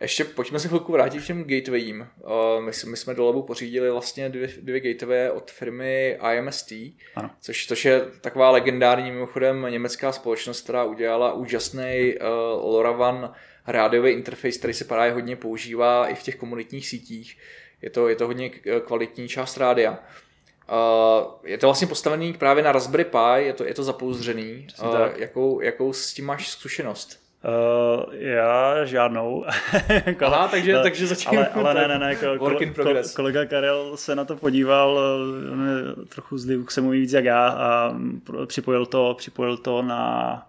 Ještě pojďme se chvilku vrátit k těm gatewayím. Uh, my, my jsme do labu pořídili vlastně dvě, dvě gateway od firmy IMST, ano. Což, což je taková legendární mimochodem německá společnost, která udělala úžasný uh, LoRaWAN rádiový interface, který se právě hodně používá i v těch komunitních sítích. Je to, je to hodně kvalitní část rádia. Uh, je to vlastně postavený právě na Raspberry Pi, je to, je to zapouzdřený. Uh, jakou, jakou s tím máš zkušenost? Uh, já žádnou. Aha, takže, takže začínám. Ale, ale ne, ne, ne, ko, ko, ko, kolega Karel se na to podíval, eh, on je trochu zlý, se mu víc jak já a připojil to, připojil to na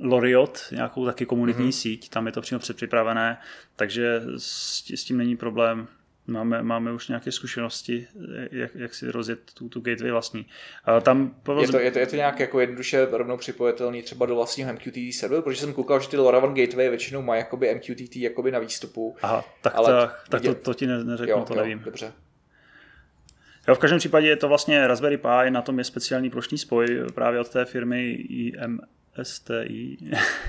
Loriot, nějakou taky komunitní mm-hmm. síť, tam je to přímo předpřipravené, takže s, s tím není problém. Máme, máme už nějaké zkušenosti, jak, jak si rozjet tu, tu gateway vlastní. A tam je, to, je, to, je to nějak jako jednoduše rovnou připojitelný třeba do vlastního MQTT serveru, protože jsem koukal, že ty LoRaWAN gateway většinou mají jakoby MQTT jakoby na výstupu. Aha, tak, ale tak, tak to, to ti ne, neřeknu, jo, to jo, nevím. Dobře. Jo, v každém případě je to vlastně Raspberry Pi, na tom je speciální plošný spoj právě od té firmy IM, STI.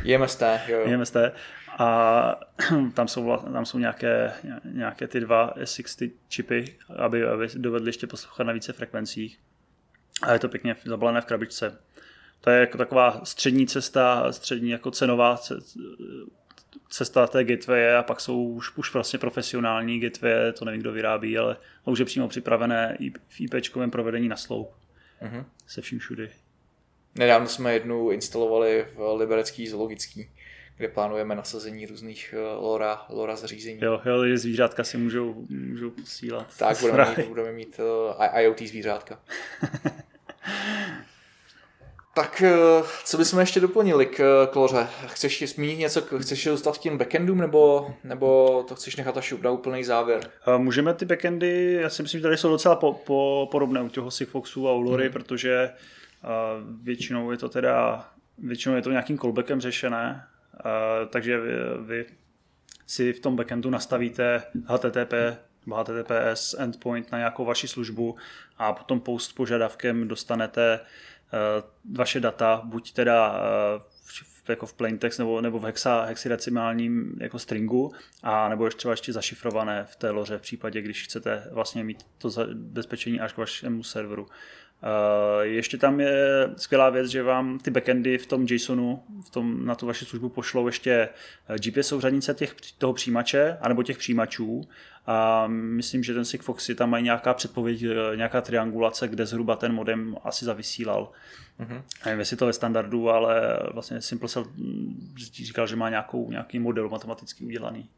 IMST, jo, jo. IMST. A tam jsou, tam jsou nějaké, nějaké ty dva S60 čipy, aby, aby dovedli ještě poslouchat na více frekvencích. A je to pěkně zabalené v krabičce. To je jako taková střední cesta, střední jako cenová cesta té gateway a pak jsou už, už vlastně profesionální gateway, to nevím, kdo vyrábí, ale už je přímo připravené v IPčkovém provedení na sloup. Uh-huh. Se vším všudy. Nedávno jsme jednu instalovali v Liberecký zoologický, kde plánujeme nasazení různých eh, LoRa, LoRa zařízení. Jo, jo, že zvířátka si můžou, můžou posílat. Tak, budeme mít, budeme mít uh, IoT zvířátka. tak eh, co bychom ještě doplnili k Kloře? Chceš zmínit něco, chceš dostat k těm backendům, nebo, nebo to chceš nechat až na úplný závěr? Můžeme ty backendy, já si myslím, že tady jsou docela po, po, podobné u toho Sigfoxu a u Lory, hmm. protože většinou je to teda většinou je to nějakým callbackem řešené, takže vy, vy si v tom backendu nastavíte HTTP HTTPS endpoint na nějakou vaši službu a potom post požadavkem dostanete vaše data, buď teda v, jako v plaintext nebo, nebo v hexa, hexidecimálním jako stringu a nebo ještě třeba ještě zašifrované v té loře v případě, když chcete vlastně mít to zabezpečení až k vašemu serveru. Eh, ještě tam je skvělá věc, že vám ty backendy v tom JSONu, v tom, na tu vaši službu pošlou ještě eh, GPS souřadnice těch, toho přijímače, anebo těch přijímačů. A myslím, že ten Sigfox tam mají nějaká předpověď, eh, nějaká triangulace, kde zhruba ten modem asi zavysílal. Mm-hmm. Nevím, jestli to je standardu, ale vlastně SimpleCell hm, říkal, že má nějakou, nějaký model matematicky udělaný.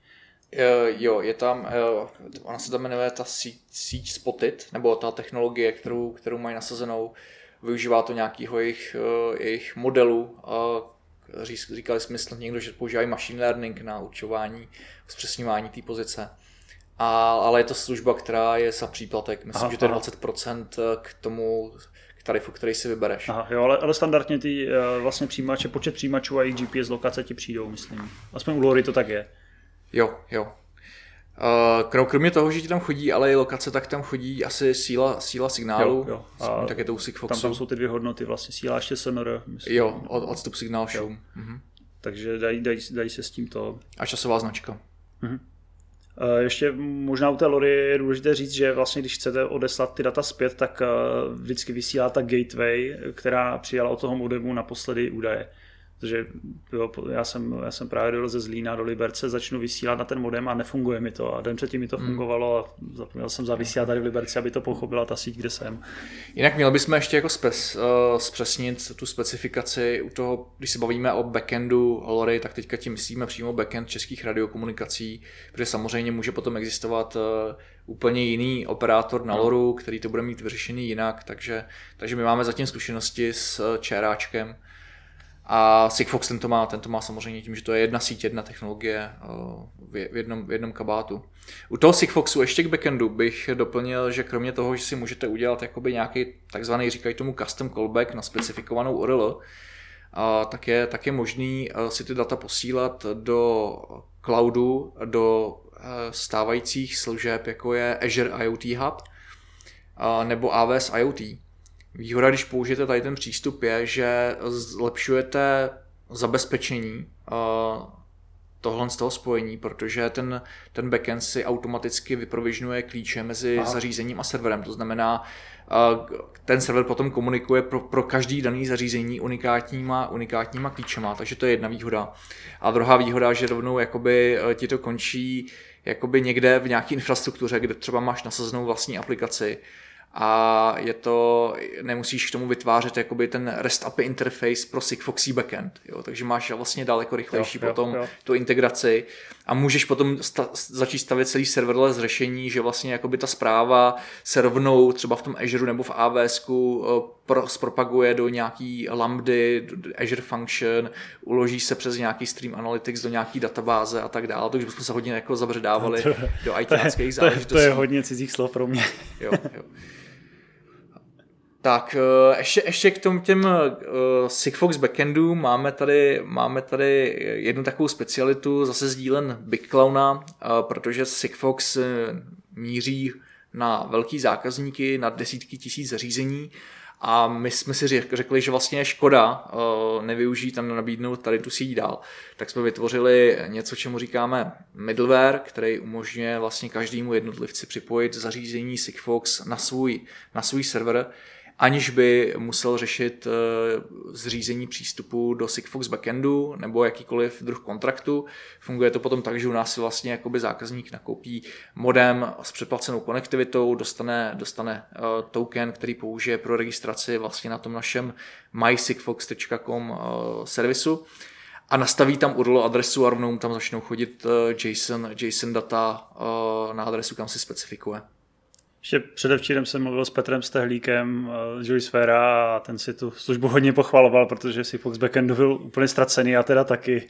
Uh, jo, je tam, uh, ona se tam jmenuje ta síť, síť Spotted, nebo ta technologie, kterou, kterou mají nasazenou, využívá to nějakého jejich, uh, jejich modelu. Uh, říkali jsme snad někdo, že používají machine learning na určování, zpřesňování té pozice. A, ale je to služba, která je za příplatek. Myslím, Aha, že to je aha. 20% k tomu k tarifu, který si vybereš. Aha, jo, ale, ale standardně ty eh, vlastně přijímače, počet přijímačů a jejich GPS lokace ti přijdou, myslím. Aspoň u Lory to tak je. Jo, jo. Uh, kro- kromě toho, že ti tam chodí ale i lokace, tak tam chodí asi síla, síla signálu. Jo, jo. A tak je to u Tam, Sigfoxu. tam jsou ty dvě hodnoty, vlastně síla ještě SNR, myslím. Jo, od, odstup signál šum. Mhm. Takže dají, dají, dají se s tím to. A časová značka. Eh, Ještě možná u té Lory je důležité říct, že vlastně když chcete odeslat ty data zpět, tak eh, vždycky vysílá ta gateway, která přijala od toho modemu naposledy údaje. Takže jo, já, jsem, já jsem právě dojel ze Zlína do Liberce, začnu vysílat na ten modem a nefunguje mi to. A den předtím mi to fungovalo a zapomněl jsem zavysílat tady v Liberci, aby to pochopila ta síť, kde jsem. Jinak měli bychom ještě jako spes, uh, zpřesnit tu specifikaci u toho, když se bavíme o backendu Lory, tak teďka tím myslíme přímo backend českých radiokomunikací, protože samozřejmě může potom existovat uh, úplně jiný operátor na Loru, který to bude mít vyřešený jinak, takže, takže my máme zatím zkušenosti s uh, čeráčkem a Sigfox ten to má, ten to má samozřejmě tím, že to je jedna síť, jedna technologie uh, v jednom, v jednom kabátu. U toho Sigfoxu ještě k backendu bych doplnil, že kromě toho, že si můžete udělat jakoby nějaký takzvaný, říkají tomu custom callback na specifikovanou URL, a tak je, tak je možný eh, si ty data posílat do cloudu, do eh, stávajících služeb, jako je Azure IoT Hub nebo AWS IoT. Výhoda, když použijete tady ten přístup, je, že zlepšujete zabezpečení eh, tohle z toho spojení, protože ten, ten backend si automaticky vyprovižňuje klíče mezi Aha. zařízením a serverem. To znamená, eh, ten server potom komunikuje pro, pro každý daný zařízení unikátníma, unikátníma klíčema, takže to je jedna výhoda. A druhá výhoda, že rovnou jakoby eh, ti to končí jakoby někde v nějaké infrastruktuře, kde třeba máš nasazenou vlastní aplikaci a je to, nemusíš k tomu vytvářet jakoby ten REST API interface pro Sigfoxy backend, jo, takže máš vlastně daleko rychlejší Jo, jo, potom jo. tu integraci a můžeš potom sta- začít stavět celý serverless řešení, že vlastně jakoby ta zpráva se rovnou třeba v tom Azure nebo v AWS pro, zpropaguje do nějaký lambdy, do do Azure Function, uloží se přes nějaký Stream Analytics do nějaký databáze a tak dále, takže bychom se hodně jako zabředávali do To je, ITáckých to, je, záležitostí. to je hodně cizích slov pro mě. Jo, jo. Tak, eh, ještě, ještě k tomu těm uh, Sigfox backendů. Máme tady, máme tady jednu takovou specialitu, zase sdílen Big Clowna, uh, protože Sigfox míří na velký zákazníky, na desítky tisíc zařízení. A my jsme si řek- řekli, že vlastně je škoda uh, nevyužít a nabídnout tady tu síť dál. Tak jsme vytvořili něco, čemu říkáme middleware, který umožňuje vlastně každému jednotlivci připojit zařízení Sigfox na svůj, na svůj server aniž by musel řešit eh, zřízení přístupu do Sigfox backendu nebo jakýkoliv druh kontraktu. Funguje to potom tak, že u nás si vlastně jakoby zákazník nakoupí modem s předplacenou konektivitou, dostane, dostane eh, token, který použije pro registraci vlastně na tom našem mysigfox.com eh, servisu a nastaví tam URL adresu a rovnou tam začnou chodit JSON, JSON data na adresu, kam si specifikuje. Ještě předevčírem jsem mluvil s Petrem Stehlíkem eh, z Joysfera a ten si tu službu hodně pochvaloval, protože si Fox Backendu byl úplně ztracený a teda taky.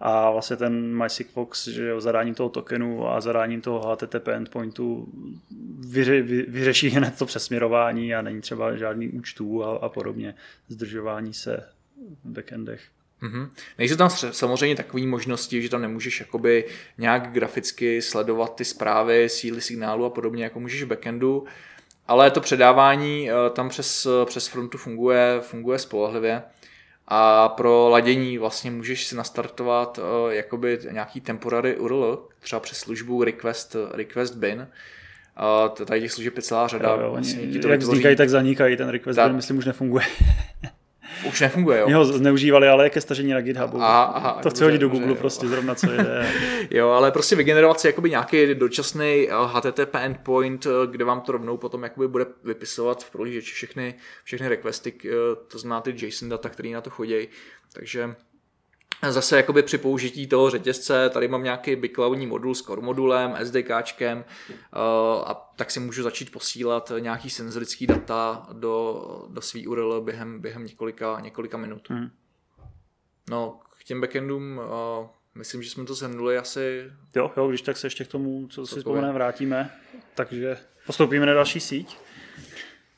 A vlastně ten MySigFox, že jo, zadáním toho tokenu a zadáním toho HTTP endpointu vyře, vy, vyřeší hned to přesměrování a není třeba žádný účtů a, a podobně, zdržování se v backendech. Mm-hmm. Nejsou tam samozřejmě takové možnosti, že tam nemůžeš jakoby nějak graficky sledovat ty zprávy, síly signálu a podobně, jako můžeš v backendu, ale to předávání eh, tam přes, přes frontu funguje, funguje spolehlivě a pro ladění vlastně můžeš si nastartovat eh, jakoby nějaký temporary URL, třeba přes službu request, request bin, a t- tady těch služeb je celá řada. Jo, jo, vlastně oni, ti to jak vytvoří- vznikají, tak zanikají. Ten request Tak. bin, myslím, už nefunguje. Už nefunguje, jo. Oni ho zneužívali, ale ke stažení na GitHubu. Aha, aha, to chci hodit do Google jo. prostě zrovna, co jde. Jo, ale prostě vygenerovat si jakoby nějaký dočasný eh, HTTP endpoint, eh, kde vám to rovnou potom jakoby bude vypisovat v prohlížeči všechny, všechny requesty, eh, to znamená ty JSON data, které na to chodí. Takže Zase jakoby při použití toho řetězce, tady mám nějaký bigcloudní modul s core modulem, SDKčkem eh, a tak si můžu začít posílat nějaký senzorický data do, do svý URL během, během několika, několika minut. Hmm. No, k těm backendům uh, myslím, že jsme to zhrnuli asi... Jo, jo, když tak se ještě k tomu, co, si vzpomeneme, vrátíme. Takže postoupíme na další síť.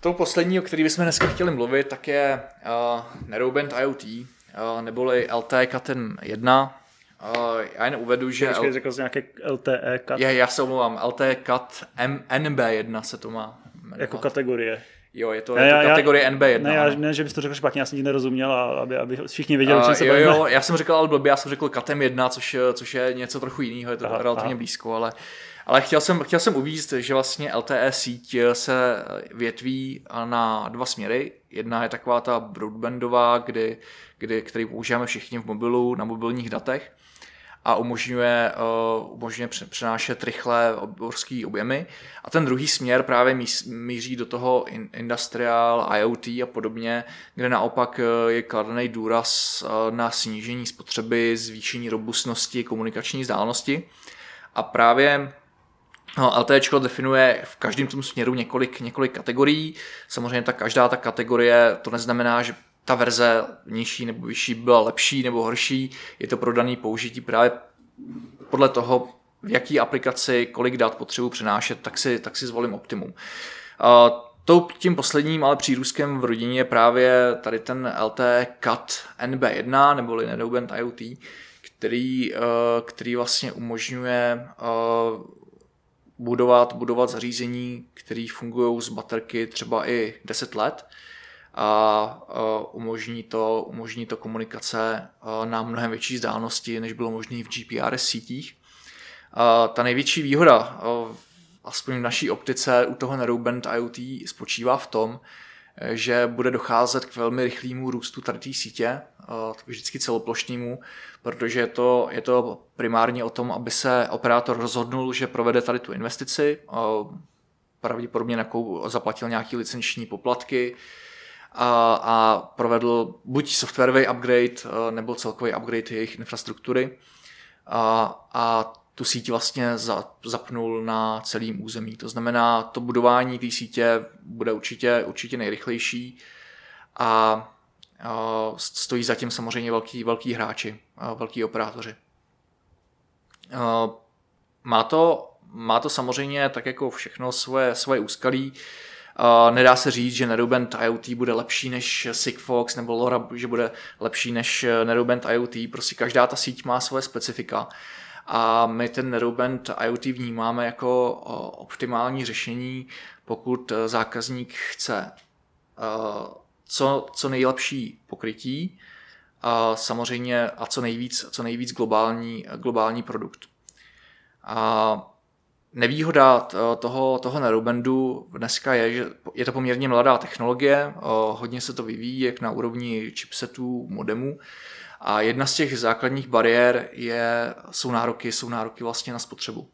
Tou poslední, o který bychom dneska chtěli mluvit, tak je uh, Narrowband IoT, uh, neboli LTE Caten 1. Uh, já jen uvedu, že... Počkej, L... řekl jsi nějaké LTE CAT. Je, já se omlouvám, LTE CAT M- NB1 se to má jmenovat. Jako kategorie. Jo, je to, ne, je to já, kategorie NB1. Ne, já, ne, že bys to řekl špatně, já jsem ti nerozuměl, a aby, aby všichni věděli, čem se jo, jo, já jsem řekl ale blbě, já jsem řekl KATEM 1, což, což je něco trochu jiného, je to aha, relativně aha. blízko, ale, ale chtěl jsem, chtěl jsem uvíct, že vlastně LTE síť se větví na dva směry. Jedna je taková ta broadbandová, kdy, kdy, který používáme všichni v mobilu, na mobilních datech a umožňuje, uh, umožňuje přenášet rychle obrovské objemy. A ten druhý směr právě míří do toho industrial, IoT a podobně, kde naopak eh, je kladený důraz uh, na snížení spotřeby, zvýšení robustnosti, komunikační vzdálenosti. A právě No, LTE definuje v každém tom směru několik, několik kategorií. Samozřejmě ta každá ta kategorie, to neznamená, že ta verze nižší nebo vyšší byla lepší nebo horší. Je to pro daný použití právě podle toho, v jaký aplikaci, kolik dat potřebuji přenášet, tak si, tak si zvolím optimum. Uh, tím posledním ale přírůstkem v rodině je právě tady ten LT CAT NB1 neboli Narrowband IoT, který, uh, který vlastně umožňuje uh, budovat, budovat zařízení, které fungují z baterky třeba i 10 let a umožní to, umožní to komunikace na mnohem větší vzdálenosti, než bylo možné v GPRS sítích. Ta největší výhoda, aspoň v naší optice u toho Narrowband IoT, spočívá v tom, že bude docházet k velmi rychlému růstu tady sítě, vždycky celoplošnému, protože je to, je to primárně o tom, aby se operátor rozhodnul, že provede tady tu investici, pravděpodobně zaplatil nějaký licenční poplatky, a, a provedl buď softwarový upgrade eh, nebo celkový upgrade jejich infrastruktury a, a tu síť vlastně zapnul na celém území. To znamená, to budování té sítě bude určitě, určitě nejrychlejší a stojí zatím samozřejmě velký, velký hráči, velký operátoři. Má to, má to samozřejmě tak jako všechno svoje, svoje úskalí. Nedá se říct, že Narrowband IoT bude lepší než Sigfox nebo LoRa, že bude lepší než Narrowband IoT. Prostě každá ta síť má svoje specifika. A my ten Narrowband IoT vnímáme jako optimální řešení, pokud zákazník chce co, co nejlepší pokrytí a samozřejmě a co nejvíc, co nejvíc globální, globální produkt. A Nevýhoda toho, toho Narrowbandu dneska je, že je to poměrně mladá technologie, hodně se to vyvíjí jak na úrovni chipsetů, modemů a jedna z těch základních bariér je, jsou nároky, jsou nároky vlastně na spotřebu.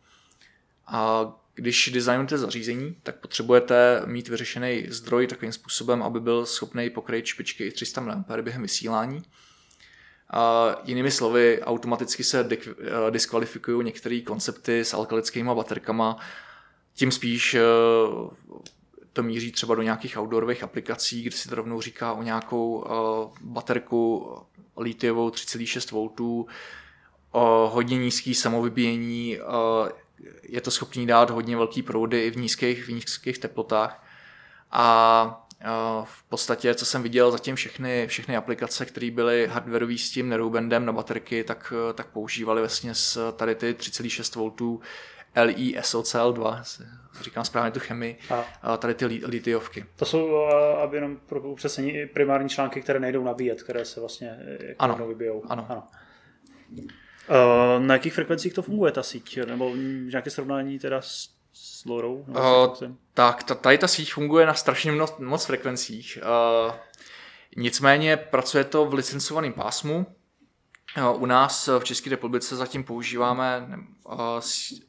A když designujete zařízení, tak potřebujete mít vyřešený zdroj takovým způsobem, aby byl schopný pokryt špičky i 300 mA během vysílání. A jinými slovy, automaticky se eh, diskvalifikují některé koncepty s alkalickými baterkama, tím spíš eh, to míří třeba do nějakých outdoorových aplikací, kde si to rovnou říká o nějakou eh, baterku litiovou 3,6 V, hodně nízký samovybíjení, je to schopný dát hodně velký proudy i v nízkých, v nízkých teplotách. A v podstatě, co jsem viděl zatím všechny, všechny aplikace, které byly hardwareové s tím Narrowbandem na baterky, tak, tak používali vlastně s tady ty 3,6 V LiSOCL2, říkám správně tu chemii, a tady ty litiovky. To jsou, aby jenom pro upřesnění, primární články, které nejdou nabíjet, které se vlastně e, jako ano. vybijou. Ano. ano. Na jakých frekvencích to funguje ta síť? Nebo nějaké srovnání teda s s Lorou? Uh, tak, ta, tady ta síť funguje na strašně moc, moc frekvencích. Uh, nicméně pracuje to v licencovaném pásmu. Uh, u nás v České republice zatím používáme uh,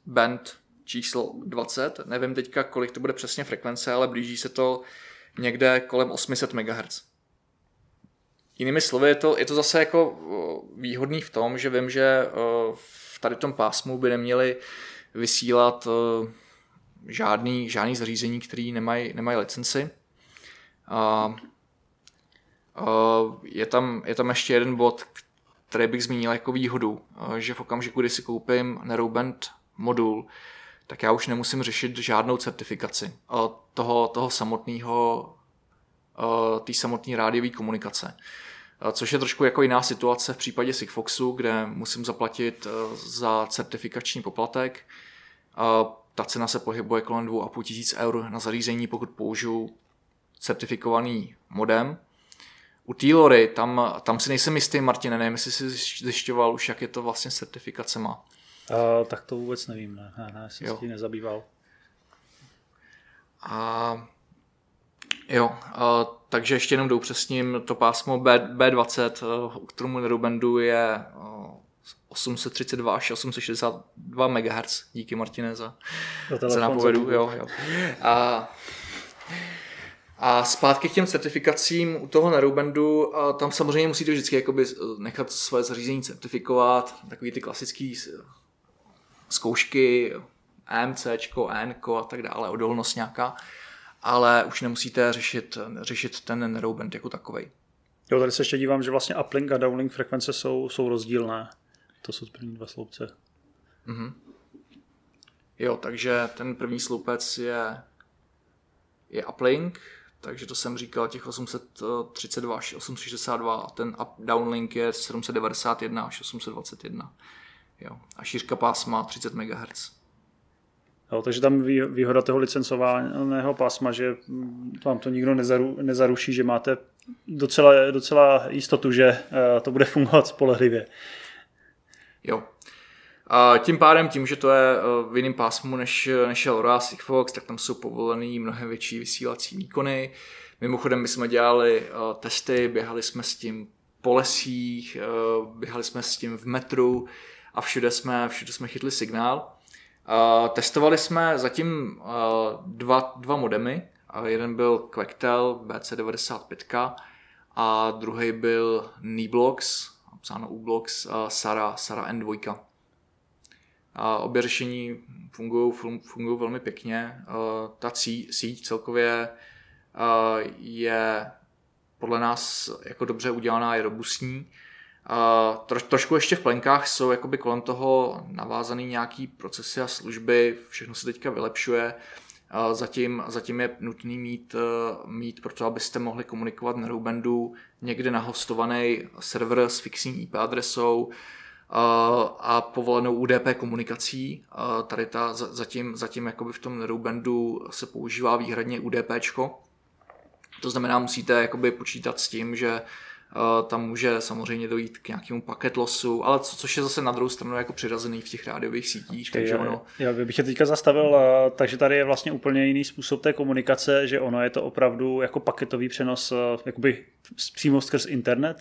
band číslo 20. Nevím teďka, kolik to bude přesně frekvence, ale blíží se to někde kolem 800 MHz. Jinými slovy, je to, je to zase jako výhodný v tom, že vím, že v tady tom pásmu by neměli vysílat žádný, žádný zařízení, které nemají, nemají licenci. A, a je, tam, je tam ještě jeden bod, které bych zmínil jako výhodu, že v okamžiku, kdy si koupím Narrowband modul, tak já už nemusím řešit žádnou certifikaci toho, toho samotného, té samotné rádiové komunikace. Což je trošku jako jiná situace v případě Sigfoxu, kde musím zaplatit za certifikační poplatek. Ta cena se pohybuje kolem 2,5 tisíc eur na zařízení, pokud použiju certifikovaný modem. U T-Lory, tam, tam si nejsem jistý, Martine, nevím, jestli jsi zjišťoval už, jak je to vlastně s certifikacema. Uh, tak to vůbec nevím, ne, ne, ne jsem jo. se tím nezabýval. A jo, a, takže ještě jenom doupřesním, to pásmo B, B20, u kterému Nerubendu je 832 až 862 MHz. Díky Martine za, za nápovědu. Jo, jo. A, a zpátky k těm certifikacím u toho Nerubendu, tam samozřejmě musíte vždycky jakoby nechat své zařízení certifikovat, takový ty klasický zkoušky, AMC, N a tak dále, odolnost nějaká, ale už nemusíte řešit, řešit ten Neroubend jako takový. Jo, tady se ještě dívám, že vlastně uplink a downlink frekvence jsou, jsou rozdílné. To jsou první dva sloupce. Mm-hmm. Jo, takže ten první sloupec je, je uplink, takže to jsem říkal těch 832 až 862 a ten up, downlink je 791 až 821. Jo. A šířka pásma 30 MHz. Jo, takže tam výhoda toho licencovaného pásma, že vám to nikdo nezaru, nezaruší, že máte docela, docela jistotu, že eh, to bude fungovat spolehlivě. Jo. A tím pádem, tím, že to je eh, v jiném pásmu než, než je LoRa Sigfox, tak tam jsou povolený mnohem větší vysílací výkony. Mimochodem, my jsme dělali uh, testy, běhali jsme s tím po lesích, běhali jsme s tím v metru, a všude jsme, všude jsme chytli signál. Testovali jsme zatím uh, dva, dva modemy. Uh, jeden byl Quectel BC95 a druhý byl Niblox, psáno Ublox, uh, Sara, Sara N2. Uh, obě řešení fungují fungují velmi pěkně. Uh, ta síť celkově uh, je podle nás jako dobře udělaná, je robustní. Troš, trošku ještě v plenkách jsou jakoby kolem toho navázaný nějaký procesy a služby, všechno se teďka vylepšuje. Zatím, zatím je nutný mít, e, mít proto, abyste mohli komunikovat na Rubendu někde nahostovaný server s fixní IP adresou a povolenou UDP komunikací. Tady ta zatím, zatím jakoby v tom Rubendu se používá výhradně UDPčko. To znamená, musíte jakoby počítat s tím, že Eh, tam může samozřejmě dojít k nějakému paket losu, ale co, což je zase na druhou stranu jako přirazený v těch rádiových sítích, takže já, ono... Já bych tě teďka zastavil, eh, takže tady je vlastně úplně jiný způsob té komunikace, že ono je to opravdu jako paketový přenos eh, jakoby přímo skrz internet?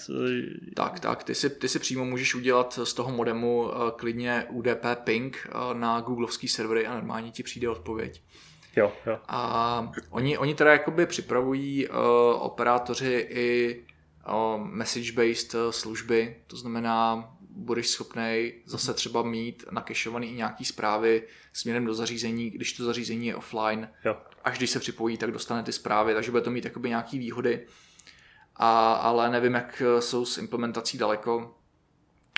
Tak, tak, ty si, ty si přímo můžeš udělat z toho modemu klidně UDP ping na googlovský servery a normálně ti přijde odpověď. Jo, jo. A oni, oni teda jakoby připravují uh, operátoři i message-based eh, služby, to znamená, budeš schopný zase třeba mít nakešovaný i nějaký zprávy směrem do zařízení, když to zařízení je offline. Jo. Až když se připojí, tak dostane ty zprávy, takže bude to mít jakoby nějaký výhody. A, ale nevím, jak eh, jsou s implementací daleko.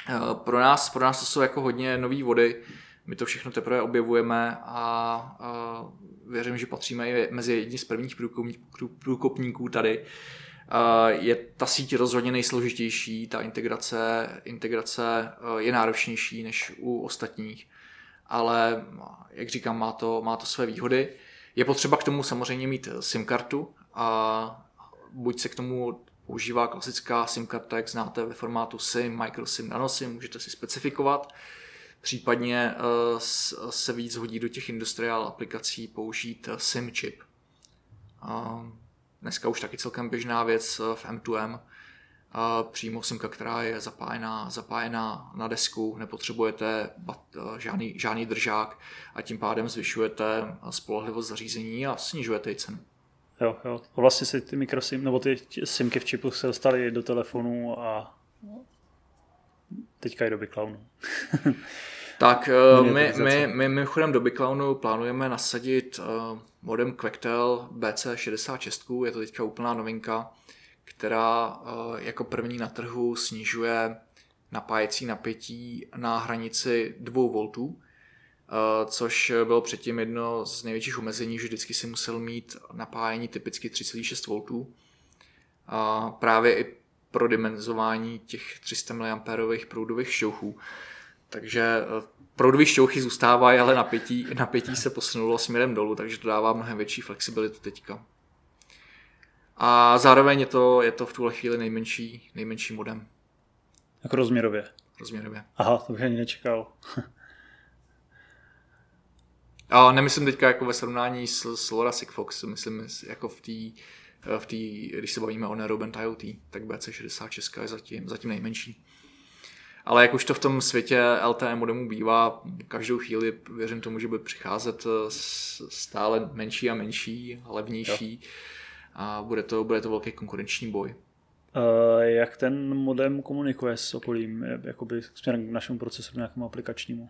Eh, pro nás, pro nás to jsou jako hodně nové vody. My to všechno teprve objevujeme a, a věřím, že patříme i mezi jedni z prvních průkopníků tady je ta síť rozhodně nejsložitější, ta integrace, integrace eh, je náročnější než u ostatních, ale jak říkám, má to, má to své výhody. Je potřeba k tomu samozřejmě mít SIM kartu a buď se k tomu používá klasická SIM karta, jak znáte ve formátu SIM, microSIM, nanoSIM, můžete si specifikovat. Případně eh, se víc hodí do těch industriál aplikací použít SIM čip dneska už taky celkem běžná věc eh, v M2M, přímo simka, která je zapájená, zapájená na desku, nepotřebujete bat, eh, žádný, žádný držák a tím pádem zvyšujete spolehlivost zařízení a snižujete i cenu. Jo, jo. Vlastně si ty mikrosim, nebo ty simky v čipu se dostaly do telefonu a teďka je doby clownu. tak my, my, my, my mimochodem do Clownu plánujeme nasadit uh, modem Quectel BC66, je to teďka úplná novinka, která eh, jako první na trhu snižuje napájecí napětí na hranici 2 voltů, eh, což bylo předtím jedno z největších omezení, že vždycky si musel mít napájení typicky 3,6 voltů. A právě i pro dimenzování těch 300 mA proudových šťouchů. Takže eh, proudové šťouchy zůstávají, ale napětí, napětí se posunulo směrem dolů, takže to dává mnohem větší flexibilitu teďka. A zároveň je to, je to v tuhle chvíli nejmenší, nejmenší modem. Jako rozměrově? Rozměrově. Aha, to bych ani nečekal. A nemyslím teďka jako ve srovnání s, s LoRa Sigfox, myslím jako v té, v tý, když se bavíme o Narrowband IoT, tak BC66 je zatím, zatím nejmenší. Ale jak už to v tom světě LTE modemu bývá, každou chvíli věřím tomu, že bude přicházet stále menší a menší, levnější. Jo a bude to, bude to velký konkurenční boj. Uh, jak ten modem komunikuje s okolím, jakoby směrem k našemu procesoru nějakému aplikačnímu?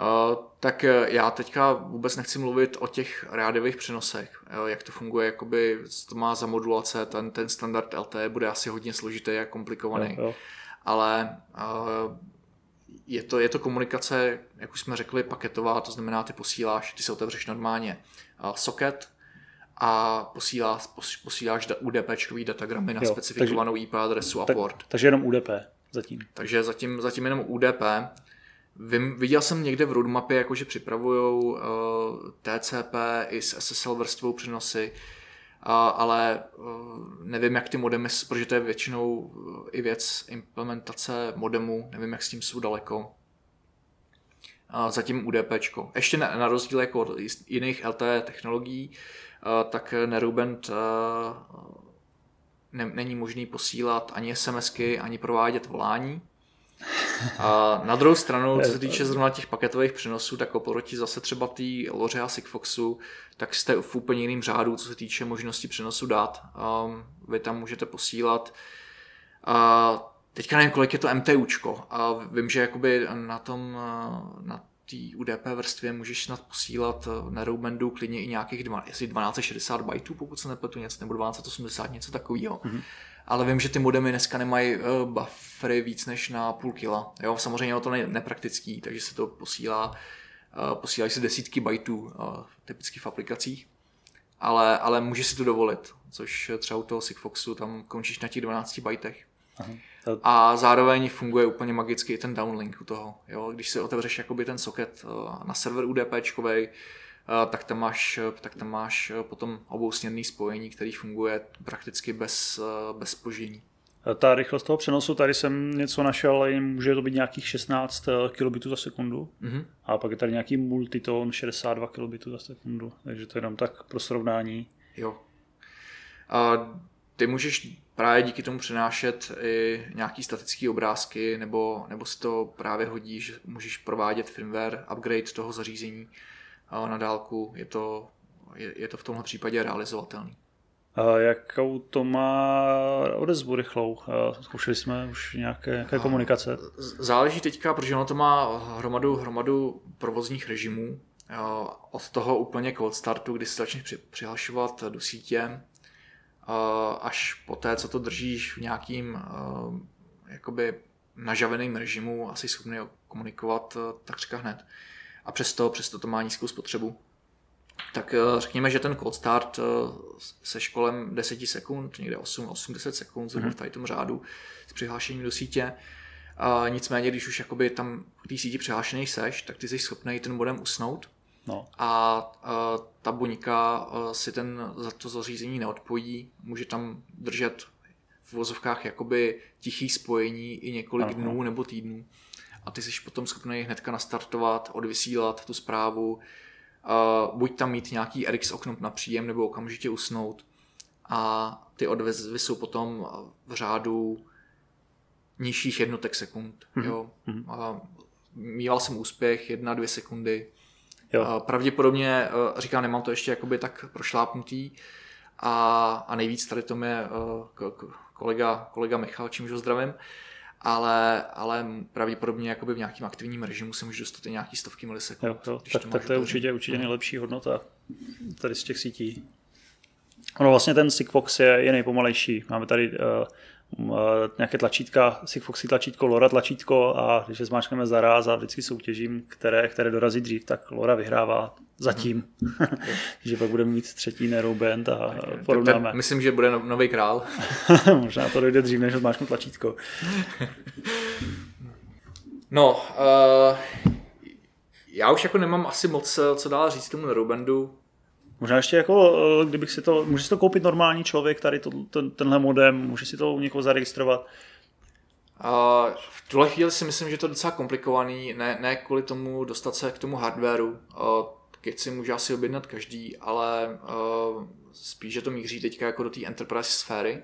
Uh, tak eh, já teďka vůbec nechci mluvit o těch rádiových přenosech, jo, jak to funguje, jakoby, co to má za modulace, ten, ten standard LTE bude asi hodně složitý a komplikovaný, jo, jo. Ale uh, je to, je to komunikace, jak už jsme řekli, paketová, to znamená, ty posíláš, ty se otevřeš normálně uh, socket, a posílá, posíláš UDP datagramy na jo, specifikovanou takže, IP adresu a tak, port. Takže jenom UDP zatím. Takže zatím, zatím jenom UDP. Vím, viděl jsem někde v roadmapě, jakože připravují uh, TCP i s SSL vrstvou přenosy, uh, ale uh, nevím, jak ty modemy, protože to je většinou uh, i věc implementace modemu, nevím, jak s tím jsou daleko. Zatím UDP. Ještě na, rozdíl jako od jiných LTE technologií, Eh, tak Nerubent eh, ne, není možný posílat ani SMSky, ani provádět volání. A na druhou stranu, co se týče zrovna těch paketových přenosů, tak oproti zase třeba té Loře a Sigfoxu, tak jste v úplně jiným řádu, co se týče možnosti přenosu dát. Um, vy tam můžete posílat uh, teďka nevím, kolik je to MTUčko a vím, že jakoby na tom, na té UDP vrstvě můžeš snad posílat eh, na Roubendu klidně i nějakých 1260 bajtů, pokud se nepletu něco, nebo 1280, něco takového. Mm-hmm. Ale vím, že ty modemy dneska nemají uh, buffery víc než na půl kila. Jo, samozřejmě je to ne- nepraktický, takže se to posílá, uh, posílají se desítky bajtů, uh, typicky v aplikacích. Ale, ale můžeš si to dovolit, což třeba u toho Sigfoxu tam končíš na těch 12 bajtech. Aha. A zároveň funguje úplně magicky i ten downlink u toho. Jo? Když si otevřeš jakoby ten socket eh, na server UDP, eh, tak tam máš, tak tam máš eh, potom obousměrný spojení, který funguje prakticky bez, bez spoždění. Ta rychlost toho přenosu, tady jsem něco našel, může to být nějakých 16 kilobitů za sekundu. Mm-hmm. A pak je tady nějaký multitone 62 kilobitů za sekundu. Takže to je jenom tak pro srovnání. Jo. A ty můžeš právě díky tomu přenášet i nějaký statické obrázky, nebo, nebo se to právě hodí, že můžeš provádět firmware, upgrade toho zařízení na dálku. Je to, je, je to v tomhle případě realizovatelný. A jakou to má odezvu rychlou? Zkoušeli jsme už nějaké, nějaké komunikace? Záleží teďka, protože ono to má hromadu, hromadu provozních režimů. Od toho úplně cold startu, kdy se začneš přihlašovat do sítě, až po té, co to držíš v nějakým jakoby nažaveným režimu, asi schopný komunikovat takřka hned. A přesto, přesto to má nízkou spotřebu. Tak eh, řekněme, že ten cold start se školem 10 sekund, někde 8-10 sekund, zhruba v tady tom řádu s přihlášením do sítě. A nicméně, když už jakoby tam v té síti přihlášený seš, tak ty jsi schopný ten modem usnout No. A, a ta buňka si ten, za to zařízení neodpojí, může tam držet v vozovkách jakoby tichý spojení i několik Aha. dnů nebo týdnů. A ty jsi potom schopný hnedka nastartovat, odvysílat tu zprávu, uh, buď tam mít nějaký RX okno na příjem nebo okamžitě usnout. A ty odvezvy jsou potom v řádu nižších jednotek sekund. Mm-hmm. Jo. Mhm. A mýval jsem úspěch, jedna, dvě sekundy Jo. Pravděpodobně, eh, říkám, nemám to ještě jakoby tak prošlápnutý a, a nejvíc tady to je eh, kolega, kolega Michal, čímž ho zdravím, ale, ale pravděpodobně jakoby v nějakým aktivním režimu se může dostat i nějaký stovky milisekund. Jo, jo. Tak, to, tak to je určitě, určitě no. nejlepší hodnota tady z těch sítí. Ono vlastně ten Sigfox je, je nejpomalejší. Máme tady uh, nějaké tlačítka, Sigfoxy tlačítko, Lora tlačítko a když je zmáčkneme zaraz a vždycky soutěžím, které, které dorazí dřív, tak Lora vyhrává zatím. že pak budeme mít třetí Nero Band a porovnáme. Tak, myslím, že bude no- nový král. Možná to dojde dřív, než zmáčknu tlačítko. no, uh, já už jako nemám asi moc eh, co dál říct tomu Nero Bandu. Možná ještě jako, eh, kdybych si to, může si to koupit normální člověk, tady to, ten, tenhle modem, může si to u někoho zaregistrovat. A v tuhle chvíli si myslím, že to je docela komplikovaný, ne, ne kvůli tomu dostat se k tomu hardwareu. Keď si může asi objednat každý, ale uh, spíš, že to míří teďka jako do té enterprise sféry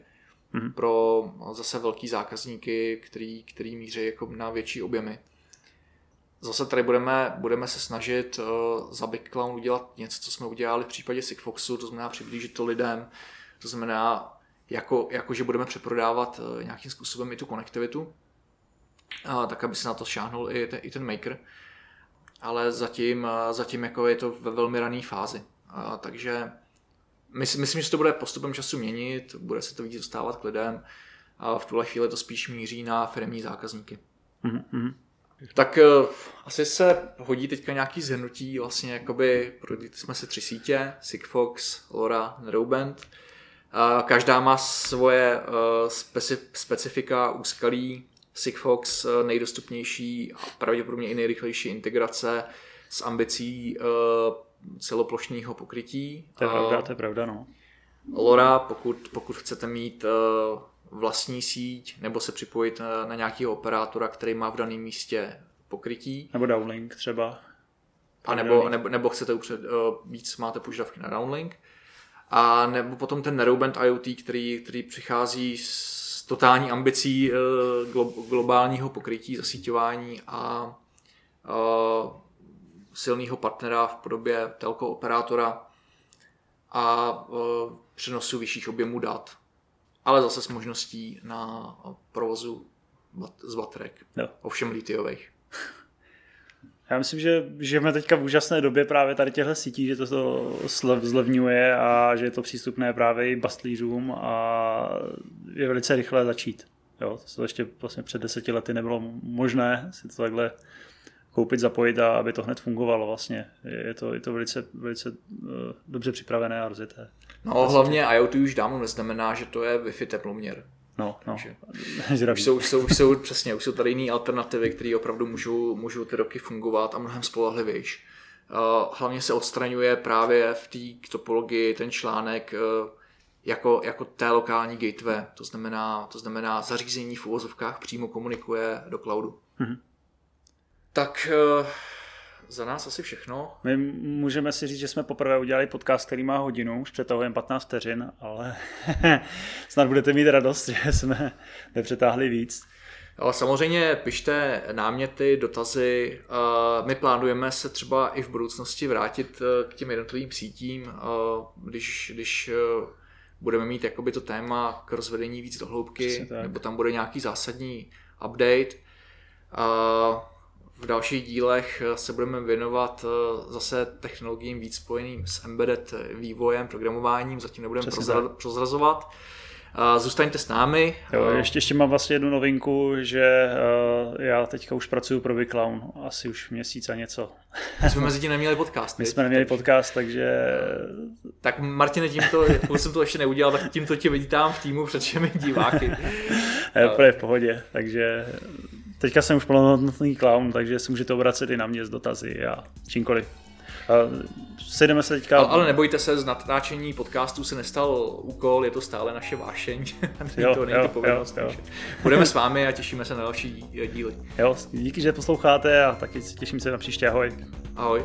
mm-hmm. pro zase velký zákazníky, který, který míří jako na větší objemy. Zase tady budeme, budeme se snažit uh, za Big Clown udělat něco, co jsme udělali v případě Sigfoxu, to znamená přiblížit to lidem, to znamená, jako, jako že budeme přeprodávat uh, nějakým způsobem i tu konektivitu, uh, tak aby se na to šáhnul i, te, i ten maker. Ale zatím, uh, zatím jako je to ve velmi rané fázi. Uh, takže myslím, myslím, že se to bude postupem času měnit, bude se to víc dostávat k lidem a v tuhle chvíli to spíš míří na firmní zákazníky. Mm-hmm. Tak uh, asi se hodí teďka nějaký zhrnutí, vlastně jakoby prodali jsme si tři sítě, Sigfox, Lora, Neroband. Uh, každá má svoje speci- specifika, úskalí. Sigfox uh, nejdostupnější a pravděpodobně i nejrychlejší integrace s ambicí celoplošného pokrytí. To je pravda, to je pravda, no. Lora, pokud, pokud chcete mít vlastní síť nebo se připojit na nějakého operátora, který má v daném místě pokrytí. Nebo downlink třeba. A nebo, nebo, nebo chcete upřed, uh, víc, máte požadavky na downlink. A nebo potom ten Narrowband IoT, který, který přichází s totální ambicí uh, glo, globálního pokrytí, zasíťování a uh, silného partnera v podobě telko operátora a uh, přenosu vyšších objemů dat ale zase s možností na provozu z baterek. Jo. Ovšem litiových. Já myslím, že žijeme teďka v úžasné době právě tady těchto sítí, že to, to zlevňuje a že je to přístupné právě i bastlířům a je velice rychle začít. Jo, to ještě vlastně před deseti lety nebylo možné si to takhle koupit, zapojit a aby to hned fungovalo vlastně. Je to, je to velice, velice uh, dobře připravené a rozjeté. No hlavně IoT už dávno neznamená, že to je Wi-Fi teploměr. No, no. už, jsou, už, jsou, už jsou, přesně, už jsou tady jiné alternativy, které opravdu můžou, můžou ty roky fungovat a mnohem spolehlivější. Uh, hlavně se odstraňuje právě v té topologii ten článek uh, jako, jako té lokální gateway, to znamená, to znamená zařízení v uvozovkách přímo komunikuje do cloudu. Mm-hmm. Tak uh, za nás asi všechno. My můžeme si říct, že jsme poprvé udělali podcast, který má hodinu, už přetahujeme 15 vteřin, ale snad budete mít radost, že jsme nepřetáhli víc. Ale samozřejmě pište náměty, dotazy. My plánujeme se třeba i v budoucnosti vrátit eh, k těm jednotlivým sítím, když, když eh, budeme mít jakoby to téma k rozvedení víc do hloubky, nebo tam bude nějaký zásadní update v dalších dílech eh, se budeme věnovat eh, zase technologiím víc spojeným s embedded vývojem, programováním, zatím nebudeme prozra- prozrazovat. Zůstaňte s námi. Jo, ještě, ještě mám vlastně jednu novinku, že uh, já teďka už pracuji pro Clown, asi už měsíc a něco. My jsme mezi tím neměli podcast. My jsme neměli podcast, takže... Tak Martine, tímto, pokud jsem to ještě neudělal, tak tímto tě vidítám v týmu před všemi diváky. Je v pohodě, takže Teďka jsem už plnohodnotný clown, takže se můžete obracet i na mě s dotazy a čímkoliv. Sejdeme se teďka... Ale, ale nebojte se, z natáčení podcastu se nestal úkol, je to stále naše vášeň. jo, to není jo, to povinnost. Jo, jo. Budeme s vámi a těšíme se na další díly. Jo, díky, že posloucháte a taky těším se na příště. Ahoj. Ahoj.